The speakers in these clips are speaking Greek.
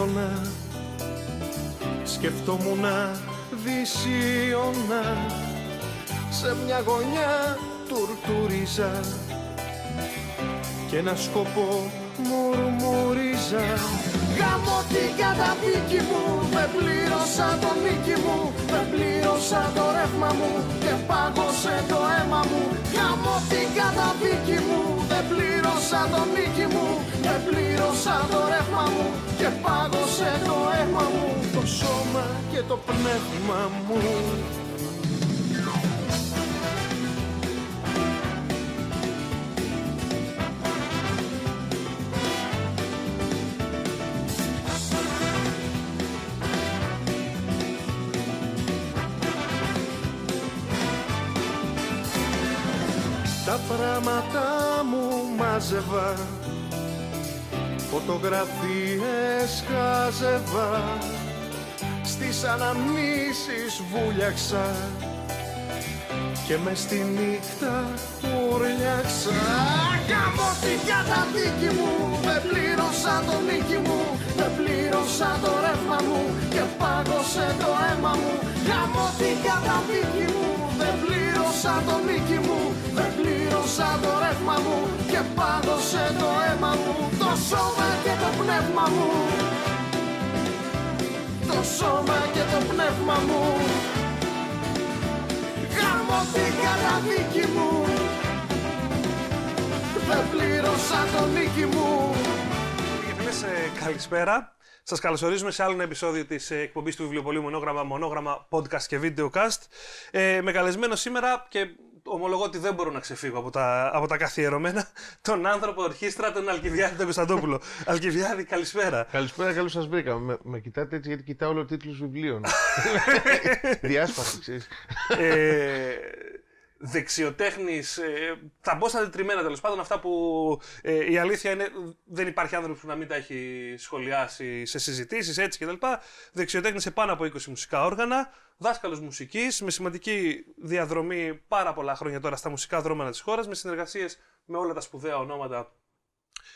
κρύωνα Σκεφτόμουν δυσίωνα. Σε μια γωνιά τουρτούριζα. Και ένα σκοπό μουρμούριζα. Γαμώ την καταδίκη μου Με πλήρωσα το νίκη μου Με πλήρωσα το ρεύμα μου Και πάγωσε το αίμα μου. Γαμώ την καταδίκη μου. Με πλήρωσα το νίκη μου Με πλήρωσα το ρεύμα μου Και πάγωσε το αίμα μου. Το σώμα και το πνεύμα μου μου μάζευα Φωτογραφίες χάζευα Στις αναμνήσεις βούλιαξα Και μες στη νύχτα ουρλιάξα. Γαμώ την καταδίκη μου Με πλήρωσα το νίκη μου Με πλήρωσα το ρεύμα μου Και πάγωσε το αίμα μου. Γαμώ την καταδίκη μου Με πλήρωσα το νίκη μου Με πλήρωσα το ρεύμα μου Και πάγωσε το αίμα μου. Το σώμα και το πνεύμα μου. Το σώμα και το πνεύμα μου. Γάμω την καταδίκη μου. Δεν πλήρωσα το νίκη μου. Φίλες, ε, καλησπέρα. Σας καλωσορίζουμε σε άλλο ένα επεισόδιο της ε, εκπομπής του βιβλιοπολίου Μονόγραμμα, Μονόγραμμα Podcast και Videocast. Ε, με καλεσμένο σήμερα και ομολογώ ότι δεν μπορώ να ξεφύγω από τα, από τα καθιερωμένα τον άνθρωπο ορχήστρα, τον Αλκιβιάδη τον Κωνσταντόπουλο. Αλκιβιάδη, καλησπέρα. Καλησπέρα, καλώς σας βρήκα. Με, με κοιτάτε έτσι γιατί κοιτάω όλο τίτλου βιβλίων. Διάσπαση, ξέρεις. ε, δεξιοτέχνης, ε, θα μπω στα τετριμένα τέλος πάντων, αυτά που ε, η αλήθεια είναι δεν υπάρχει άνθρωπος που να μην τα έχει σχολιάσει σε συζητήσεις έτσι κτλ. Δεξιοτέχνης σε πάνω από 20 μουσικά όργανα, δάσκαλος μουσικής, με σημαντική διαδρομή πάρα πολλά χρόνια τώρα στα μουσικά δρόμενα της χώρας, με συνεργασίες με όλα τα σπουδαία ονόματα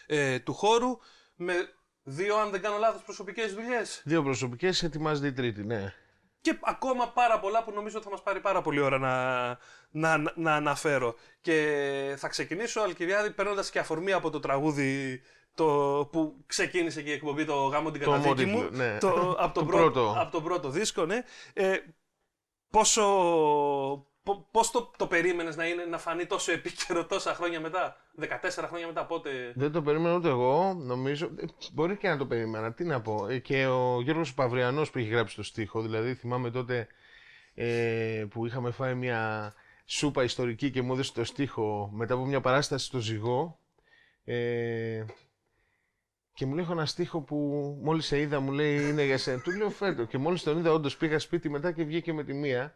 ε, του χώρου, με δύο, αν δεν κάνω λάθος, προσωπικές δουλειές. Δύο προσωπικές, ετοιμάζεται η τρίτη, ναι. Και ακόμα πάρα πολλά που νομίζω ότι θα μας πάρει πάρα πολύ ώρα να, να, να, να αναφέρω. Και θα ξεκινήσω, Αλκυριάδη, παίρνοντας και αφορμή από το τραγούδι το, που ξεκίνησε και η εκπομπή το γάμο την Το καταδίκη ομότιτλο, μου. ναι. Το, από, τον Το πρώτο, πρώτο. από τον πρώτο δίσκο, ναι. Ε, πόσο, πο- πώς το, το περίμενες να, είναι, να φανεί τόσο επίκαιρο τόσα χρόνια μετά, 14 χρόνια μετά, πότε... Δεν το περίμενα ούτε εγώ, νομίζω. ε, Μπορεί και να το περίμενα. Τι να πω. Ε, Και ο Γιώργος Παυριανός που έχει γράψει το στίχο, δηλαδή θυμάμαι τότε ε, που είχαμε φάει μια σούπα ιστορική και μου έδωσε το στίχο μετά από μια παράσταση στο Ζυγό. Ε, και μου λέει: Έχω ένα στίχο που μόλις σε είδα, μου λέει είναι για σένα. Του λέω φέτο. Και μόλις τον είδα, όντως πήγα σπίτι μετά και βγήκε με τη μία.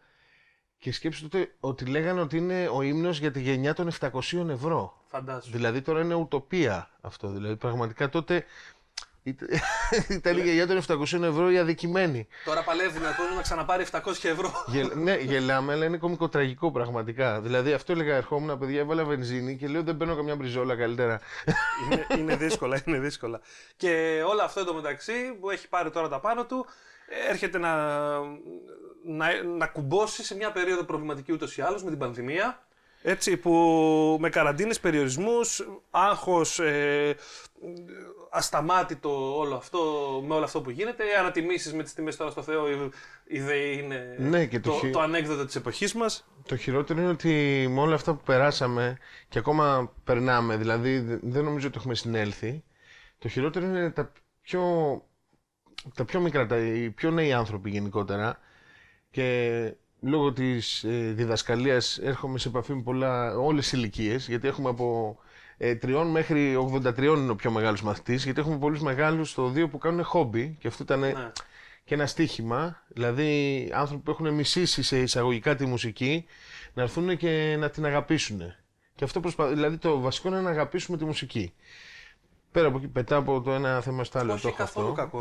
Και σκέψου τότε ότι λέγανε ότι είναι ο ύμνος για τη γενιά των 700 ευρώ. Φαντάσου. Δηλαδή τώρα είναι ουτοπία αυτό. Δηλαδή πραγματικά τότε ήταν- ήταν η γενιά των 700 ευρώ η αδικημένη. Τώρα παλεύουν ο κόσμος να ξαναπάρει 700 ευρώ. Γε- ναι, γελάμε, αλλά είναι κομικοτραγικό πραγματικά. Δηλαδή αυτό έλεγα, ερχόμουν, παιδιά, έβαλα βενζίνη και λέω δεν παίρνω καμιά μπριζόλα καλύτερα. είναι, είναι δύσκολα, είναι δύσκολα. Και όλο αυτό εντωμεταξύ που έχει πάρει τώρα τα πάνω του, έρχεται να, να, να κουμπώσει σε μια περίοδο προβληματική ούτως ή άλλως με την πανδημία. Έτσι, που με καραντίνες, περιορισμούς, άγχος, ε, ασταμάτητο όλο αυτό, με όλο αυτό που γίνεται, ανατιμήσεις με τις τιμές τώρα στο Θεό, η, η ΔΕΗ είναι Ναι, και το το, χει- το ανέκδοτο της εποχής μας. Το χειρότερο είναι ότι με όλα αυτά που περάσαμε και ακόμα περνάμε, δηλαδή δε- δεν νομίζω ότι έχουμε συνέλθει. Το χειρότερο είναι τα πιο, τα πιο μικρά, τα, οι πιο νέοι άνθρωποι γενικότερα και λόγω της ε, διδασκαλίας έρχομαι σε επαφή με πολλά, όλες τις ηλικίες, γιατί έχουμε από ε, τριών μέχρι 83 είναι ο πιο μεγάλος μαθητής, γιατί έχουμε πολλούς μεγάλους στο δύο που κάνουν χόμπι και αυτό ήταν Ναι. και ένα στίχημα, δηλαδή άνθρωποι που έχουν μισήσει σε εισαγωγικά τη μουσική να έρθουν και να την αγαπήσουν. Και αυτό προσπα... Δηλαδή το βασικό είναι να αγαπήσουμε τη μουσική. Πέρα από εκεί, πετά από το ένα θέμα στο άλλο. το Όχι έχω καθόλου αυτό. κακό.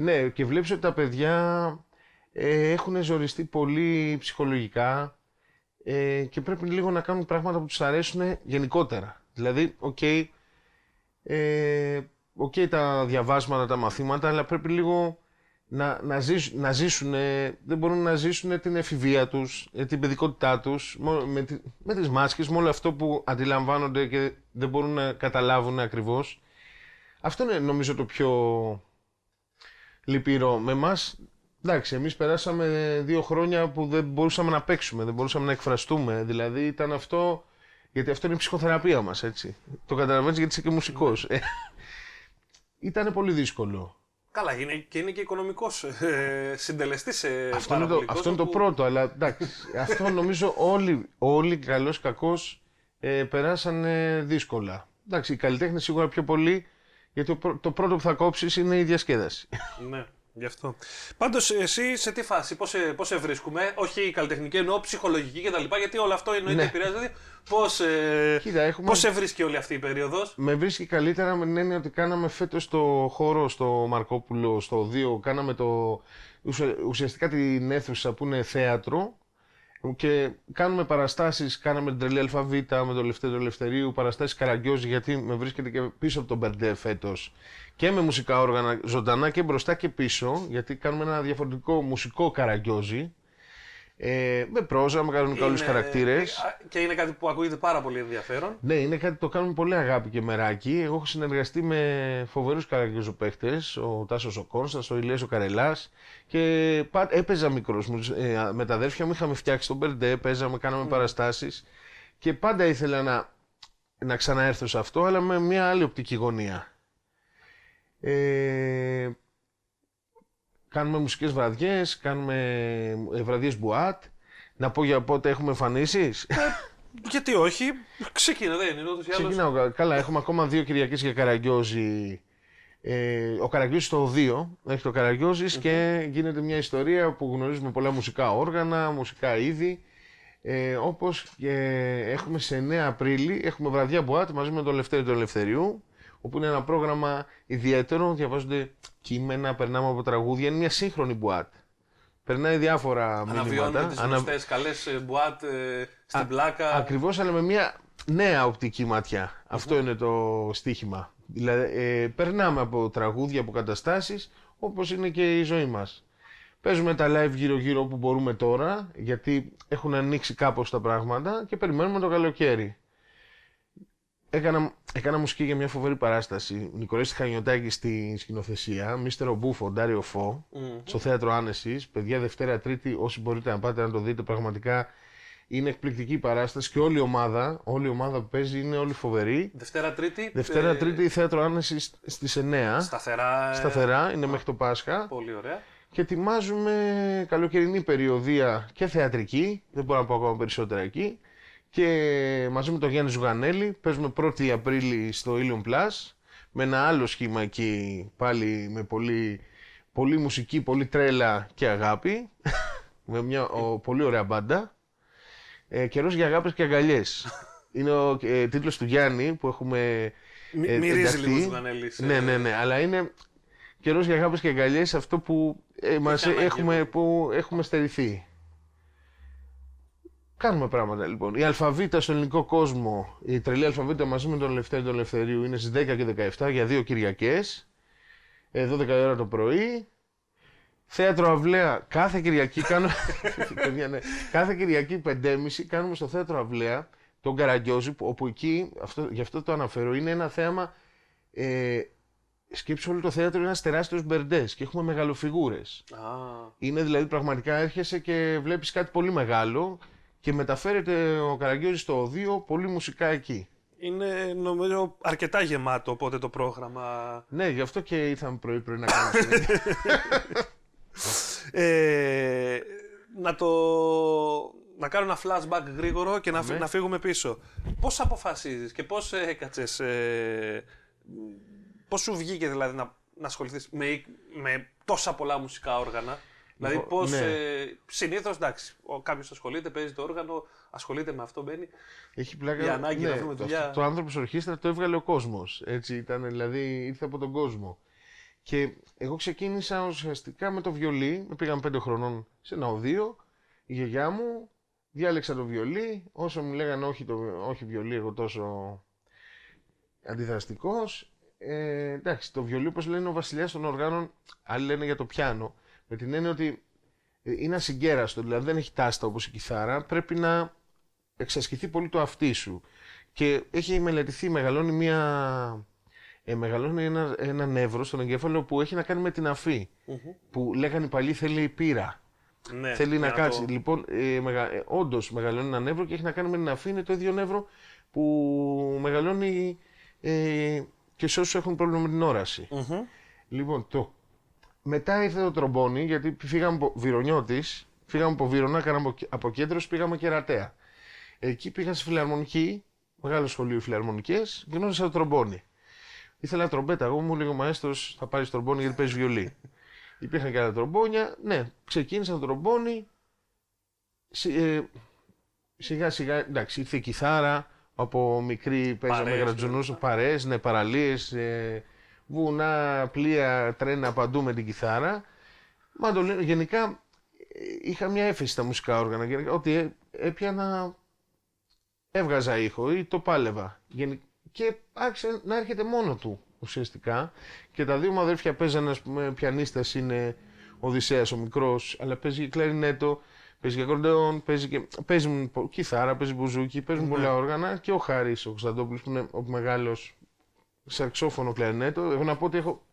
Ναι, και βλέπεις ότι τα παιδιά ε, έχουν ζοριστεί πολύ ψυχολογικά ε, και πρέπει λίγο να κάνουν πράγματα που τους αρέσουν γενικότερα. Δηλαδή, οκ, ε, οκ τα διαβάσματα, τα μαθήματα, αλλά πρέπει λίγο να, να, ζήσουν, να ζήσουν, δεν μπορούν να ζήσουν την εφηβεία τους, ε, την παιδικότητά τους, με, τη- με τις μάσκες, με όλο αυτό που αντιλαμβάνονται και δεν μπορούν να καταλάβουν ακριβώς. Αυτό είναι νομίζω το πιο λυπηρό. Με εμάς, εντάξει, εμείς περάσαμε δύο χρόνια που δεν μπορούσαμε να παίξουμε, δεν μπορούσαμε να εκφραστούμε. Δηλαδή ήταν αυτό, γιατί αυτό είναι η ψυχοθεραπεία μας, έτσι. Το καταλαβαίνεις γιατί είσαι και μουσικός. Ε, ήταν πολύ δύσκολο. Καλά, είναι, και είναι και οικονομικός ε, συντελεστής σε Αυτό πάρα είναι, το, πολύ αυτό κόσμο είναι το που- πρώτο, αλλά εντάξει, αυτό νομίζω όλοι, όλοι καλός κακός ε, περάσανε δύσκολα. Εντάξει, οι καλλιτέχνες σίγουρα πιο πολύ, γιατί το, πρω- το πρώτο που θα κόψεις είναι η διασκέδαση. Ναι, γι' αυτό. Πάντως, εσύ σε τι φάση, πώς σε, πώς σε βρίσκουμε, όχι η καλλιτεχνική, εννοώ ψυχολογική κτλ. Γιατί όλο αυτό εννοείται Ναι. επηρεάζει. Δηλαδή, πώς ε, Κοίτα, έχουμε- πώς σε βρίσκει όλη αυτή η περίοδος; Με βρίσκει καλύτερα με την έννοια ότι κάναμε φέτος το χώρο στο Μαρκόπουλο, στο 2, κάναμε το, ουσια- ουσιαστικά την αίθουσα που είναι θέατρο και κάνουμε παραστάσεις, κάναμε την τρελή αλφαβήτα με το Λευτέριο Ελευθερίου, παραστάσεις Καραγκιόζης γιατί με βρίσκεται και πίσω από τον Μπερντέ φέτος. Και με μουσικά όργανα ζωντανά και μπροστά και πίσω γιατί κάνουμε ένα διαφορετικό μουσικό Καραγκιόζη ε, με πρόζα, με κανονικά όλους τους Είναι- χαρακτήρες. α, Και είναι κάτι που ακούγεται πάρα πολύ ενδιαφέρον. Ναι, είναι κάτι που το κάνουμε πολύ αγάπη και μεράκι. Εγώ έχω συνεργαστεί με φοβερούς καραγκιόζοπαίχτες, ο Τάσος ο Κόνστας, ο Ηλίας ο Καρελάς και πα- έπαιζα μικρός. μου, ε, με τα αδέρφια μου είχαμε φτιάξει τον Μπερντέ, παίζαμε, κάναμε παραστάσεις και πάντα ήθελα να, να ξαναέρθω σε αυτό, αλλά με μια άλλη οπτική γωνία. Ε, κάνουμε μουσικές βραδιές, κάνουμε ε, βραδιές μπουάτ. Να πω για πότε έχουμε εμφανίσεις. Γιατί όχι, ξεκινά, δεν είναι ούτως ή άλλως. Ξεκινάω. κα- Καλά, έχουμε ακόμα δύο Κυριακές για Καραγκιόζη. Ε, ο Καραγκιόζης στο 2 έχει το καραγκιοζης και γίνεται μια ιστορία που γνωρίζουμε πολλά μουσικά όργανα, μουσικά είδη. Ε, όπως και έχουμε σε 9 Απρίλη, έχουμε βραδιά Μποάτ μαζί με τον Λευτέρη του Ελευθεριού, όπου είναι ένα πρόγραμμα ιδιαίτερο, διαβάζονται κείμενα, περνάμε από τραγούδια, είναι μια σύγχρονη Μποάτ. Περνάει διάφορα Αναβιώνουμε μηνύματα. τις ανα- γνωστές καλές ε, μπουάτ ε, στην πλάκα. Ακριβώς, αλλά με μια νέα οπτική ματιά. Αυτό είναι το στίχημα. Δηλαδή, ε, περνάμε από τραγούδια, από καταστάσεις, όπως είναι και η ζωή μας. Παίζουμε τα live γύρω-γύρω όπου μπορούμε τώρα, γιατί έχουν ανοίξει κάπως τα πράγματα και περιμένουμε το καλοκαίρι. Έκανα, έκανα μουσική για μια φοβερή παράσταση. Νικολέης Χανιωτάκη στη σκηνοθεσία, Μίστερο Μπούφο, Ντάριο Φω, στο θέατρο Άνεσης. Παιδιά, Δευτέρα, Τρίτη, όσοι μπορείτε να πάτε να το δείτε, πραγματικά είναι εκπληκτική η παράσταση και όλη η ομάδα, όλη η ομάδα που παίζει είναι όλη φοβερή. Δευτέρα, Τρίτη. Δευτέρα, ε, Τρίτη, θέατρο Άνεσης στις 9. Σταθερά. ε, Σταθερά, είναι μέχρι το Πάσχα. Πολύ ωραία. Και ετοιμάζουμε καλοκαιρινή περιοδία και θεατρική, δεν μπορώ να πω ακόμα περισσότερα εκεί. Και μαζί με τον Γιάννη Ζουγανέλη παίζουμε 1η Απρίλη στο Ilium Plus με ένα άλλο σχήμα εκεί πάλι με πολύ, πολύ μουσική, πολύ τρέλα και αγάπη με μια ο, πολύ ωραία μπάντα. Ε, καιρός για αγάπες και αγκαλιές. Είναι ο ε, τίτλος του Γιάννη που έχουμε Μ- ε, μυρίζει ενταχθεί. λίγο Ζουγανέλης, ε. Ναι, ναι, ναι, αλλά είναι καιρός για αγάπες και αγκαλιές αυτό που, ε, μας ανάγκη έχουμε, αυτό. που έχουμε στερηθεί. Κάνουμε πράγματα λοιπόν. Η αλφαβήτα στο ελληνικό κόσμο, η τρελή αλφαβήτα μαζί με τον Ελευθέρη του Ελευθερίου είναι στις 10 και 17 για δύο Κυριακές. Ε, 12 η ώρα το πρωί. Θέατρο Αυλαία, κάθε Κυριακή κάνουμε. Παιδιά, ναι. κάθε Κυριακή 5.30 κάνουμε στο θέατρο Αυλαία τον Καραγκιόζη, που- όπου εκεί, αυτό, γι' αυτό το αναφέρω, είναι ένα θέαμα. Ε, σκέψου όλο το θέατρο είναι ένας τεράστιος μπερντές και έχουμε μεγαλοφιγούρες. Α, Είναι δηλαδή πραγματικά έρχεσαι και βλέπεις κάτι πολύ μεγάλο και μεταφέρεται ο Καραγκιόζης στο οδείο πολύ μουσικά εκεί. είναι νομίζω αρκετά γεμάτο οπότε το πρόγραμμα. Ναι, γι' αυτό και ήρθαμε πρωί-πρωί να κάνουμε συνέντευξη. Ε, να το. Να κάνω ένα flashback γρήγορο και να, φυ- Ναι. να φύγουμε πίσω. Πώς αποφασίζεις και πώς ε, έκατσες, ε, πώς σου βγήκε δηλαδή να, να ασχοληθείς με, με τόσα πολλά μουσικά όργανα; Δηλαδή Εγώ- πώς, ναι. ε, συνήθως εντάξει, ο, κάποιος ασχολείται, παίζει το όργανο, ασχολείται με αυτό, μπαίνει. Έχει πλάκα. Η ανάγκη να βρούμε το, δουλειά. αυτό- το άνθρωπος ορχήστρα το έβγαλε ο κόσμος. Έτσι ήταν, δηλαδή ήρθε από τον κόσμο. Και εγώ ξεκίνησα ουσιαστικά με το βιολί. Πήγαμε πέντε χρονών σε ένα οδείο. Η γιαγιά μου διάλεξα το βιολί. Όσο μου λέγανε όχι, το, όχι βιολί, εγώ τόσο αντιδραστικός. ε, εντάξει, το βιολί, όπως λένε ο βασιλιάς των οργάνων, άλλοι λένε για το πιάνο, με την έννοια ότι ε, είναι ασυγκέραστο, δηλαδή δεν έχει τάστα όπως η κιθάρα, πρέπει να εξασκηθεί πολύ το αυτί σου. Και έχει μελετηθεί, μεγαλώνει μια... Ε, μεγαλώνει ένα, ένα νεύρο στον εγκέφαλο που έχει να κάνει με την αφη Που λέγανε οι παλιοί θέλει πείρα. Ναι, θέλει να για κάτσει. το- Λοιπόν, ε, μεγα... ε, όντως μεγαλώνει ένα νεύρο και έχει να κάνει με την αφή. Είναι το ίδιο νεύρο που μεγαλώνει ε, και σε όσους έχουν πρόβλημα με την όραση. Μμμ. Λοιπόν, το... μετά ήρθε το τρομπόνι, γιατί φύγαμε από Βυρονιώτης, φύγαμε από Βύρονα, κάναμε απο- αποκέντρωση, πήγαμε και Ρατέα. Εκεί πήγα στη φιλαρμονική, μεγάλο σχολείο φιλαρμονικές, και γνώρισα το τρομπόνι. Ήθελα τρομπέτα. Εγώ μου λέει ο μαέστρος, θα πάρεις τρομπόνι γιατί παίζεις βιολί. Υπήρχαν και άλλα τρομπόνια. Ναι, ξεκίνησα το τρομπόνι. Σι- ε, σιγά σιγά, εντάξει, ήρθε η κιθάρα. Από μικρή παίζαμε Παρέες, γρατζουνούς, παρέες, ναι, παραλίες, ε, βουνά, πλοία, τρένα παντού με την κιθάρα. Μαντολίνο, γενικά ε, είχα μια έφεση στα μουσικά όργανα. Γενικά, ότι ε, έπιανα, έβγαζα ήχο ή το πάλευα. Γενι- Και άρχισε να έρχεται μόνο του ουσιαστικά. Και τα δύο μου αδέρφια παίζανε, ας πούμε, πιανίστας είναι ο Οδυσσέας ο μικρός, αλλά παίζει και κλαρινέτο, παίζει και ακορντεόν, παίζει και παίζουν πο- κιθάρα, παίζει μπουζούκι, παίζουν πολλά όργανα και ο Χάρης ο Κωνσταντόπουλος που είναι ο μεγάλος σαξόφωνο κλαρινέτο. Εγώ να πω ότι έχω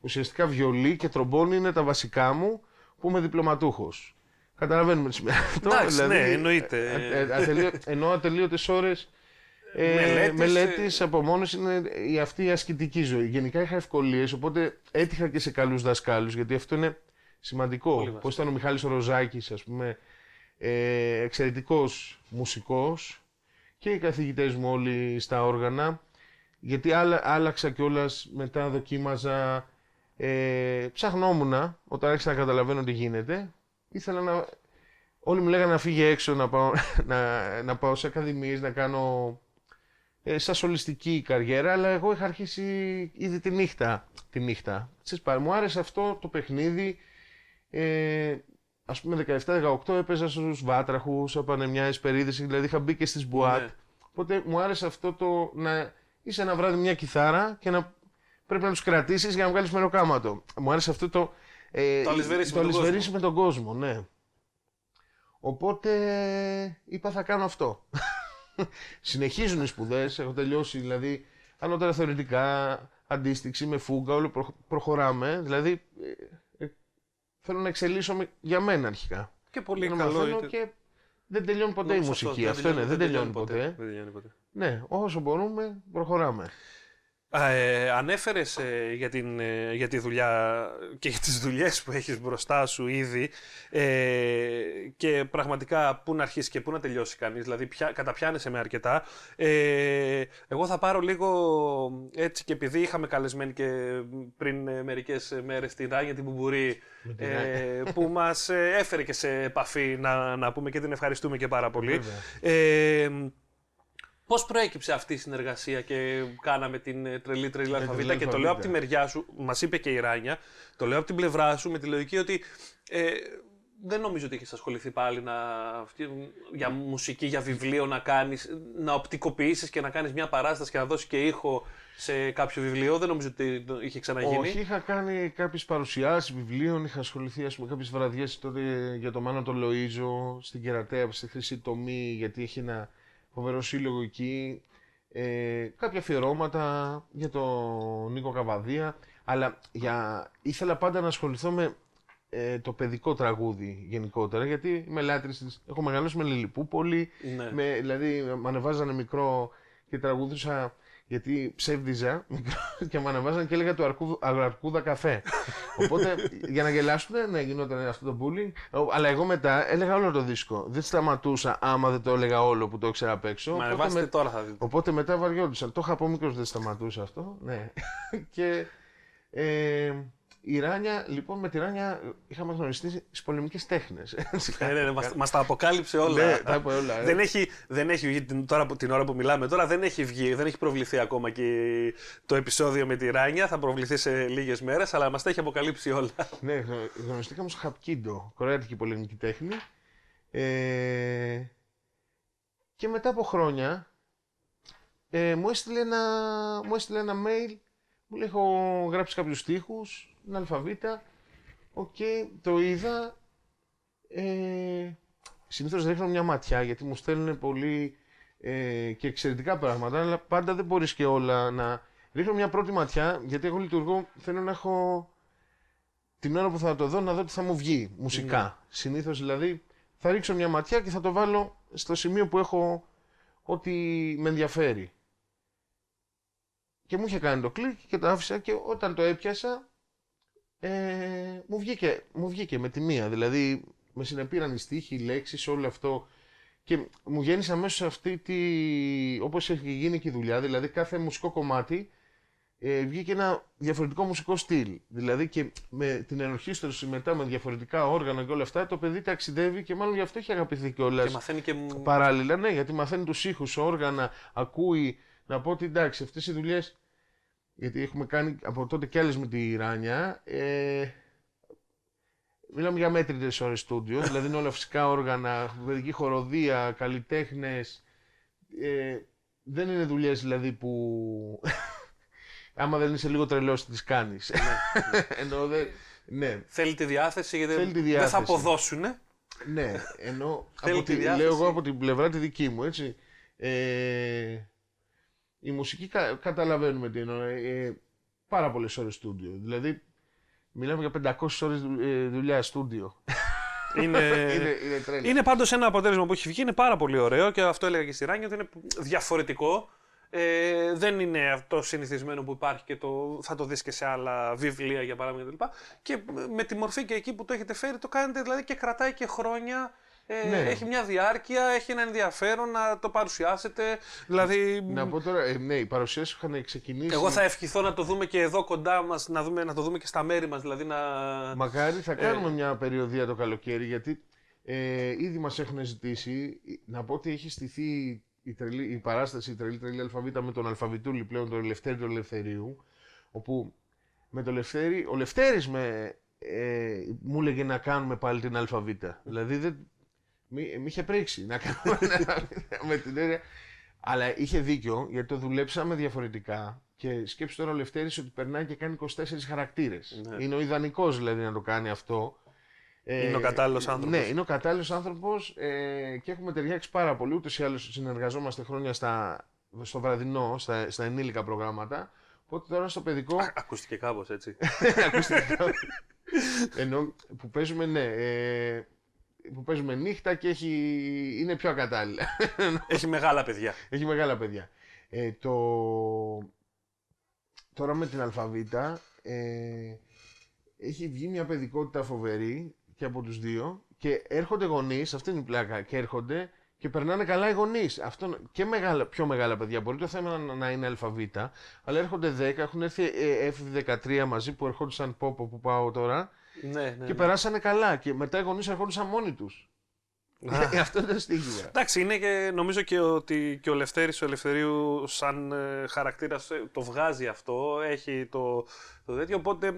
ουσιαστικά βιολί και τρομπόνι είναι τα βασικά μου που είμαι διπλωματούχος. Καταλαβαίνουμε τι σημαίνει αυτό. Εντάξει, ναι, εννοείται. ε, ε, ατελείω- Ενώ ατελείωτες ώρες ε, Μελέτης, μελέτης, απομόνωσης είναι η, αυτή η ασκητική ζωή. Γενικά είχα ευκολίες, οπότε έτυχα και σε καλούς δασκάλους, γιατί αυτό είναι σημαντικό. Πολύ βασικό. Πώς ήταν ο Μιχάλης ο Ροζάκης, ας πούμε, ε, εξαιρετικός μουσικός και οι καθηγητές μου όλοι στα όργανα, γιατί άλλα, άλλαξα κιόλας μετά δοκίμαζα, ε, ψαχνόμουν όταν άρχισα να καταλαβαίνω τι γίνεται. Ήθελα να, Όλοι μου λέγανε να φύγει έξω, να πάω, να, να πάω σε ακαδημίες, να κάνω ε, σαν σολιστική καριέρα, αλλά εγώ είχα αρχίσει ήδη τη νύχτα. Τη νύχτα. Ξέρεις, πά- μου άρεσε αυτό το παιχνίδι. Ε, ας πούμε 17-18 έπαιζα στους βάτραχους, έπανε μια εσπερίδες, δηλαδή είχα μπει και στις μπουάτ. Ναι. Οπότε μου άρεσε αυτό το να είσαι ένα βράδυ μια κιθάρα και να πρέπει να τους κρατήσεις για να βγάλεις μεροκάματο. Μου άρεσε αυτό το... Ε, Το αλυσβερίσι με τον αλυσβερίσι με τον κόσμο, ναι. Οπότε είπα θα κάνω αυτό. Συνεχίζουν οι σπουδές, έχω τελειώσει δηλαδή ανώτερα θεωρητικά, αντίστοιξη με φούγκα, όλο προχ- προχωράμε. Δηλαδή ε, ε, θέλω να εξελίσσω με- για μένα αρχικά. Και πολύ να καλό μαθαίνω είναι. και δεν τελειώνει ποτέ η Νομίζω μουσική. Αυτό, είναι, δεν τελειώνει ποτέ. Δεν τελειώνει ποτέ. Ναι, όσο μπορούμε, προχωράμε. Α, Ε, ανέφερες ε, για, την, ε, για τη δουλειά και για τις δουλειές που έχεις μπροστά σου ήδη ε, και πραγματικά πού να αρχίσεις και πού να τελειώσεις κανείς, δηλαδή πια, καταπιάνεσαι με αρκετά. Ε, εγώ θα πάρω λίγο έτσι και επειδή είχαμε καλεσμένη και πριν ε, μερικές μέρες την Ράγια την Μπουμπουρή την ε, που μας ε, έφερε και σε επαφή να, να πούμε και την ευχαριστούμε και πάρα πολύ. Βέβαια. Ε, Πώς προέκυψε αυτή η συνεργασία και κάναμε την ε, τρελή τρελή τρελή αλφαβήτα και το αλφαβήτα. λέω από τη μεριά σου, μας είπε και η Ράνια, το λέω από την πλευρά σου με τη λογική ότι ε, δεν νομίζω ότι έχεις ασχοληθεί πάλι να, για μουσική, για βιβλίο να κάνεις, να οπτικοποιήσεις και να κάνεις μια παράσταση και να δώσεις και ήχο σε κάποιο βιβλίο. Δεν νομίζω ότι το είχε ξαναγίνει. Όχι, είχα κάνει κάποιες παρουσιάσεις βιβλίων, είχα ασχοληθεί ας πούμε, κάποιες βραδιές τότε για το Μάνο τον Λοίζο στην Κερατέα, στη Χρυσή Τομή, γιατί έχει ένα φοβερό σύλλογο εκεί. Ε, κάποια αφιερώματα για τον Νίκο Καβαδία. Αλλά για... ήθελα πάντα να ασχοληθώ με ε, το παιδικό τραγούδι γενικότερα, γιατί είμαι λάτρης της. Έχω μεγαλώσει με Λιλιπούπολη, Ναι. με, δηλαδή με ανεβάζανε μικρό και τραγουδούσα γιατί ψεύδιζα μικρό και με ανεβάζανε και έλεγα το αρκούδα, αρκούδα καφέ. Οπότε για να γελάσουν, ναι, γινόταν αυτό το bullying. Ο- Αλλά εγώ μετά έλεγα όλο το δίσκο. Δεν σταματούσα άμα δεν το έλεγα όλο που το ήξερα απ' έξω. Μα Οπότε ανεβάσετε με- τώρα θα δείτε. Οπότε μετά βαριόντουσαν. Το είχα από μικρός, δεν σταματούσα αυτό. Ναι. και ε, η Ράνια, λοιπόν, με τη Ράνια είχαμε γνωριστεί στις πολεμικές τέχνες. Ε, ναι, ναι, μας, μας τα αποκάλυψε όλα. Ναι, τα είπε όλα, ε. δεν, έχει, δεν έχει βγει την, τώρα, που- την ώρα που μιλάμε τώρα, δεν έχει βγει, δεν έχει προβληθεί ακόμα και το επεισόδιο με τη Ράνια. Θα προβληθεί σε λίγες μέρες, αλλά μας τα έχει αποκαλύψει όλα. ναι, γνω- γνωριστήκαμε στο Χαπκίντο, κορεάτικη πολεμική τέχνη. Ε, και μετά από χρόνια ε, μου, έστειλε ένα, μου έστειλε ένα mail Μου λέει: Έχω γράψει κάποιους στίχους, την αλφαβήτα. Οκ, το είδα. Ε, Συνήθως ρίχνω μια ματιά γιατί μου στέλνουν πολύ ε, και εξαιρετικά πράγματα, αλλά πάντα δεν μπορείς και όλα να. Ρίχνω μια πρώτη ματιά γιατί εγώ λειτουργώ. Θέλω να έχω την ώρα που θα το δω να δω τι θα μου βγει μουσικά. Ναι. Συνήθως δηλαδή θα ρίξω μια ματιά και θα το βάλω στο σημείο που έχω ό,τι με ενδιαφέρει. Και μου είχε κάνει το κλικ και το άφησα και όταν το έπιασα ε, μου, βγήκε, μου βγήκε με τη μία. Δηλαδή με συνεπήραν οι στίχοι, οι λέξεις, όλο αυτό και μου γέννησε αμέσως αυτή τη... όπως έχει γίνει και η δουλειά, δηλαδή κάθε μουσικό κομμάτι ε, βγήκε ένα διαφορετικό μουσικό στυλ. Δηλαδή και με την ενορχήστρωση μετά με διαφορετικά όργανα και όλα αυτά, το παιδί ταξιδεύει και μάλλον γι' αυτό έχει αγαπηθεί κιόλας. Και μαθαίνει και. Παράλληλα, ναι, γιατί μαθαίνει τους ήχους, όργανα, ακούει. Να πω ότι εντάξει, αυτές οι δουλειές. Γιατί έχουμε κάνει από τότε κι άλλες με τη Ράνια. Ε, μιλάμε για μέτρητες ώρες στούντιο. δηλαδή είναι όλα φυσικά όργανα, παιδική χοροδία, καλλιτέχνες. Ε, δεν είναι δουλειές δηλαδή που. Άμα δεν είσαι λίγο τρελός, τις κάνεις. Εννοώ δεν. Ναι, Θέλει τη διάθεση γιατί Θέλει τη δεν θα διάθεση. αποδώσουν. ναι, ενώ Θέλει από τη τη, διάθεση. λέω εγώ από την πλευρά τη δική μου, έτσι. Ε, η μουσική κα, καταλαβαίνουμε τι εννοώ. Ε, πάρα πολλές ώρες στούντιο. Δηλαδή, μιλάμε για 500 ώρες δουλειά στούντιο. είναι... είναι, είναι τρέλα. Είναι πάντως ένα αποτέλεσμα που έχει βγει, είναι πάρα πολύ ωραίο και αυτό έλεγα και στη Ράνια ότι είναι διαφορετικό. Ε, δεν είναι αυτό συνηθισμένο που υπάρχει και το, θα το δεις και σε άλλα βιβλία για παράδειγμα κτλ. Και με τη μορφή και εκεί που το έχετε φέρει το κάνετε δηλαδή και κρατάει και χρόνια. Ε, Ναι. Έχει μια διάρκεια, έχει ένα ενδιαφέρον να το παρουσιάσετε. Δηλαδή, Να πω τώρα, ε, ναι, οι παρουσιάσεις είχαν ξεκινήσει. εγώ θα ευχηθώ να το δούμε και εδώ κοντά μας, να, δούμε, να το δούμε και στα μέρη μας. Δηλαδή να... Μακάρι Ε. θα κάνουμε μια περιοδία το καλοκαίρι γιατί ε, ήδη μας έχουν ζητήσει να πω ότι έχει στηθεί η, τρελή, η παράσταση η τρελή τρελή αλφαβήτα με τον αλφαβητούλη πλέον τον Λευτέρη του Ελευθερίου όπου με τον Λευτέρη, ο Λευτέρης με, ε, μου έλεγε να κάνουμε πάλι την αλφαβήτα δηλαδή δεν, μη, μη είχε πρίξει να κάνουμε την αλφαβήτα με την έννοια αλλά είχε δίκιο γιατί το δουλέψαμε διαφορετικά και σκέψου τώρα ο Λευτέρης ότι περνάει και κάνει 24 χαρακτήρες. Ναι. Είναι ο ιδανικός δηλαδή να το κάνει αυτό. Ε, Είναι ο κατάλληλος άνθρωπος. Ναι, είναι ο κατάλληλος άνθρωπος ε, και έχουμε ταιριάξει πάρα πολύ. Ούτως ή άλλως συνεργαζόμαστε χρόνια στα, στο βραδινό, στα, στα ενήλικα προγράμματα. Οπότε τώρα στο παιδικό. Ακούστηκε κάπως έτσι. ακουστικά. Ενώ που παίζουμε, ναι. Ε, που παίζουμε νύχτα και έχει, είναι πιο ακατάλληλα. έχει μεγάλα παιδιά. Έχει μεγάλα παιδιά. Ε, το... Τώρα με την αλφαβήτα ε, έχει βγει μια παιδικότητα φοβερή και από τους δύο και έρχονται γονείς, αυτή είναι η πλάκα, και έρχονται και περνάνε καλά οι γονείς. Αυτό, και μεγάλα, πιο μεγάλα παιδιά. Μπορεί το θέμα να, να είναι αλφαβήτα, αλλά έρχονται 10, έχουν έρθει ε, F13 μαζί που ερχόντουσαν πόπο που πάω τώρα ναι, ναι, και ναι. περάσανε καλά και μετά οι γονείς ερχόντουσαν μόνοι τους. Α. Αυτό είναι το στοίχημα. Εντάξει, είναι και νομίζω και ότι και ο Λευτέρης ο Ελευθερίου σαν ε, χαρακτήρας ε, το βγάζει αυτό, έχει το, το τέτοιο, οπότε ε,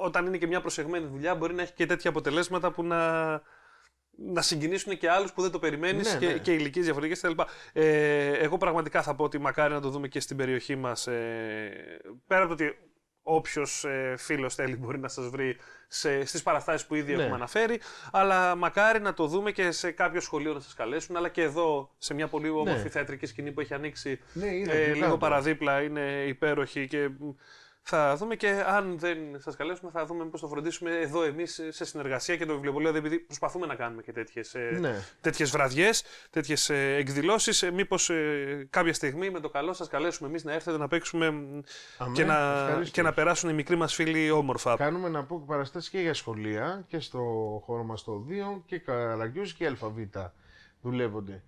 όταν είναι και μια προσεγμένη δουλειά μπορεί να έχει και τέτοια αποτελέσματα που να, να συγκινήσουν και άλλους που δεν το περιμένεις Ναι, και, ναι. και ηλικίες διαφορετικές κτλ. Ε, εγώ πραγματικά θα πω ότι μακάρι να το δούμε και στην περιοχή μας, ε, πέρα από το ότι όποιος ε, φίλος θέλει μπορεί να σας βρει σε, στις παραστάσεις που ήδη Ναι. έχουμε αναφέρει. Αλλά μακάρι να το δούμε και σε κάποιο σχολείο να σας καλέσουν. Αλλά και εδώ, σε μια πολύ όμορφη Ναι. θεατρική σκηνή που έχει ανοίξει Ναι, είναι ε, πιο λίγο κάτω. παραδίπλα, είναι υπέροχη και μ, θα δούμε και αν δεν σας καλέσουμε θα δούμε πώς το φροντίσουμε εδώ εμείς σε συνεργασία και το βιβλιοπωλείο επειδή προσπαθούμε να κάνουμε και τέτοιες, ε, Ναι. τέτοιες βραδιές, τέτοιες ε, εκδηλώσεις. Ε, μήπως ε, κάποια στιγμή με το καλό σας καλέσουμε εμείς να έρθετε να παίξουμε μ, Αμέ, και, να, ευχαρίστως. και να περάσουν οι μικροί μας φίλοι όμορφα. Κάνουμε να πω παραστάσεις και για σχολεία και στο χώρο μας το 2 και Καραγκιούς και Αλφαβήτα δουλεύονται.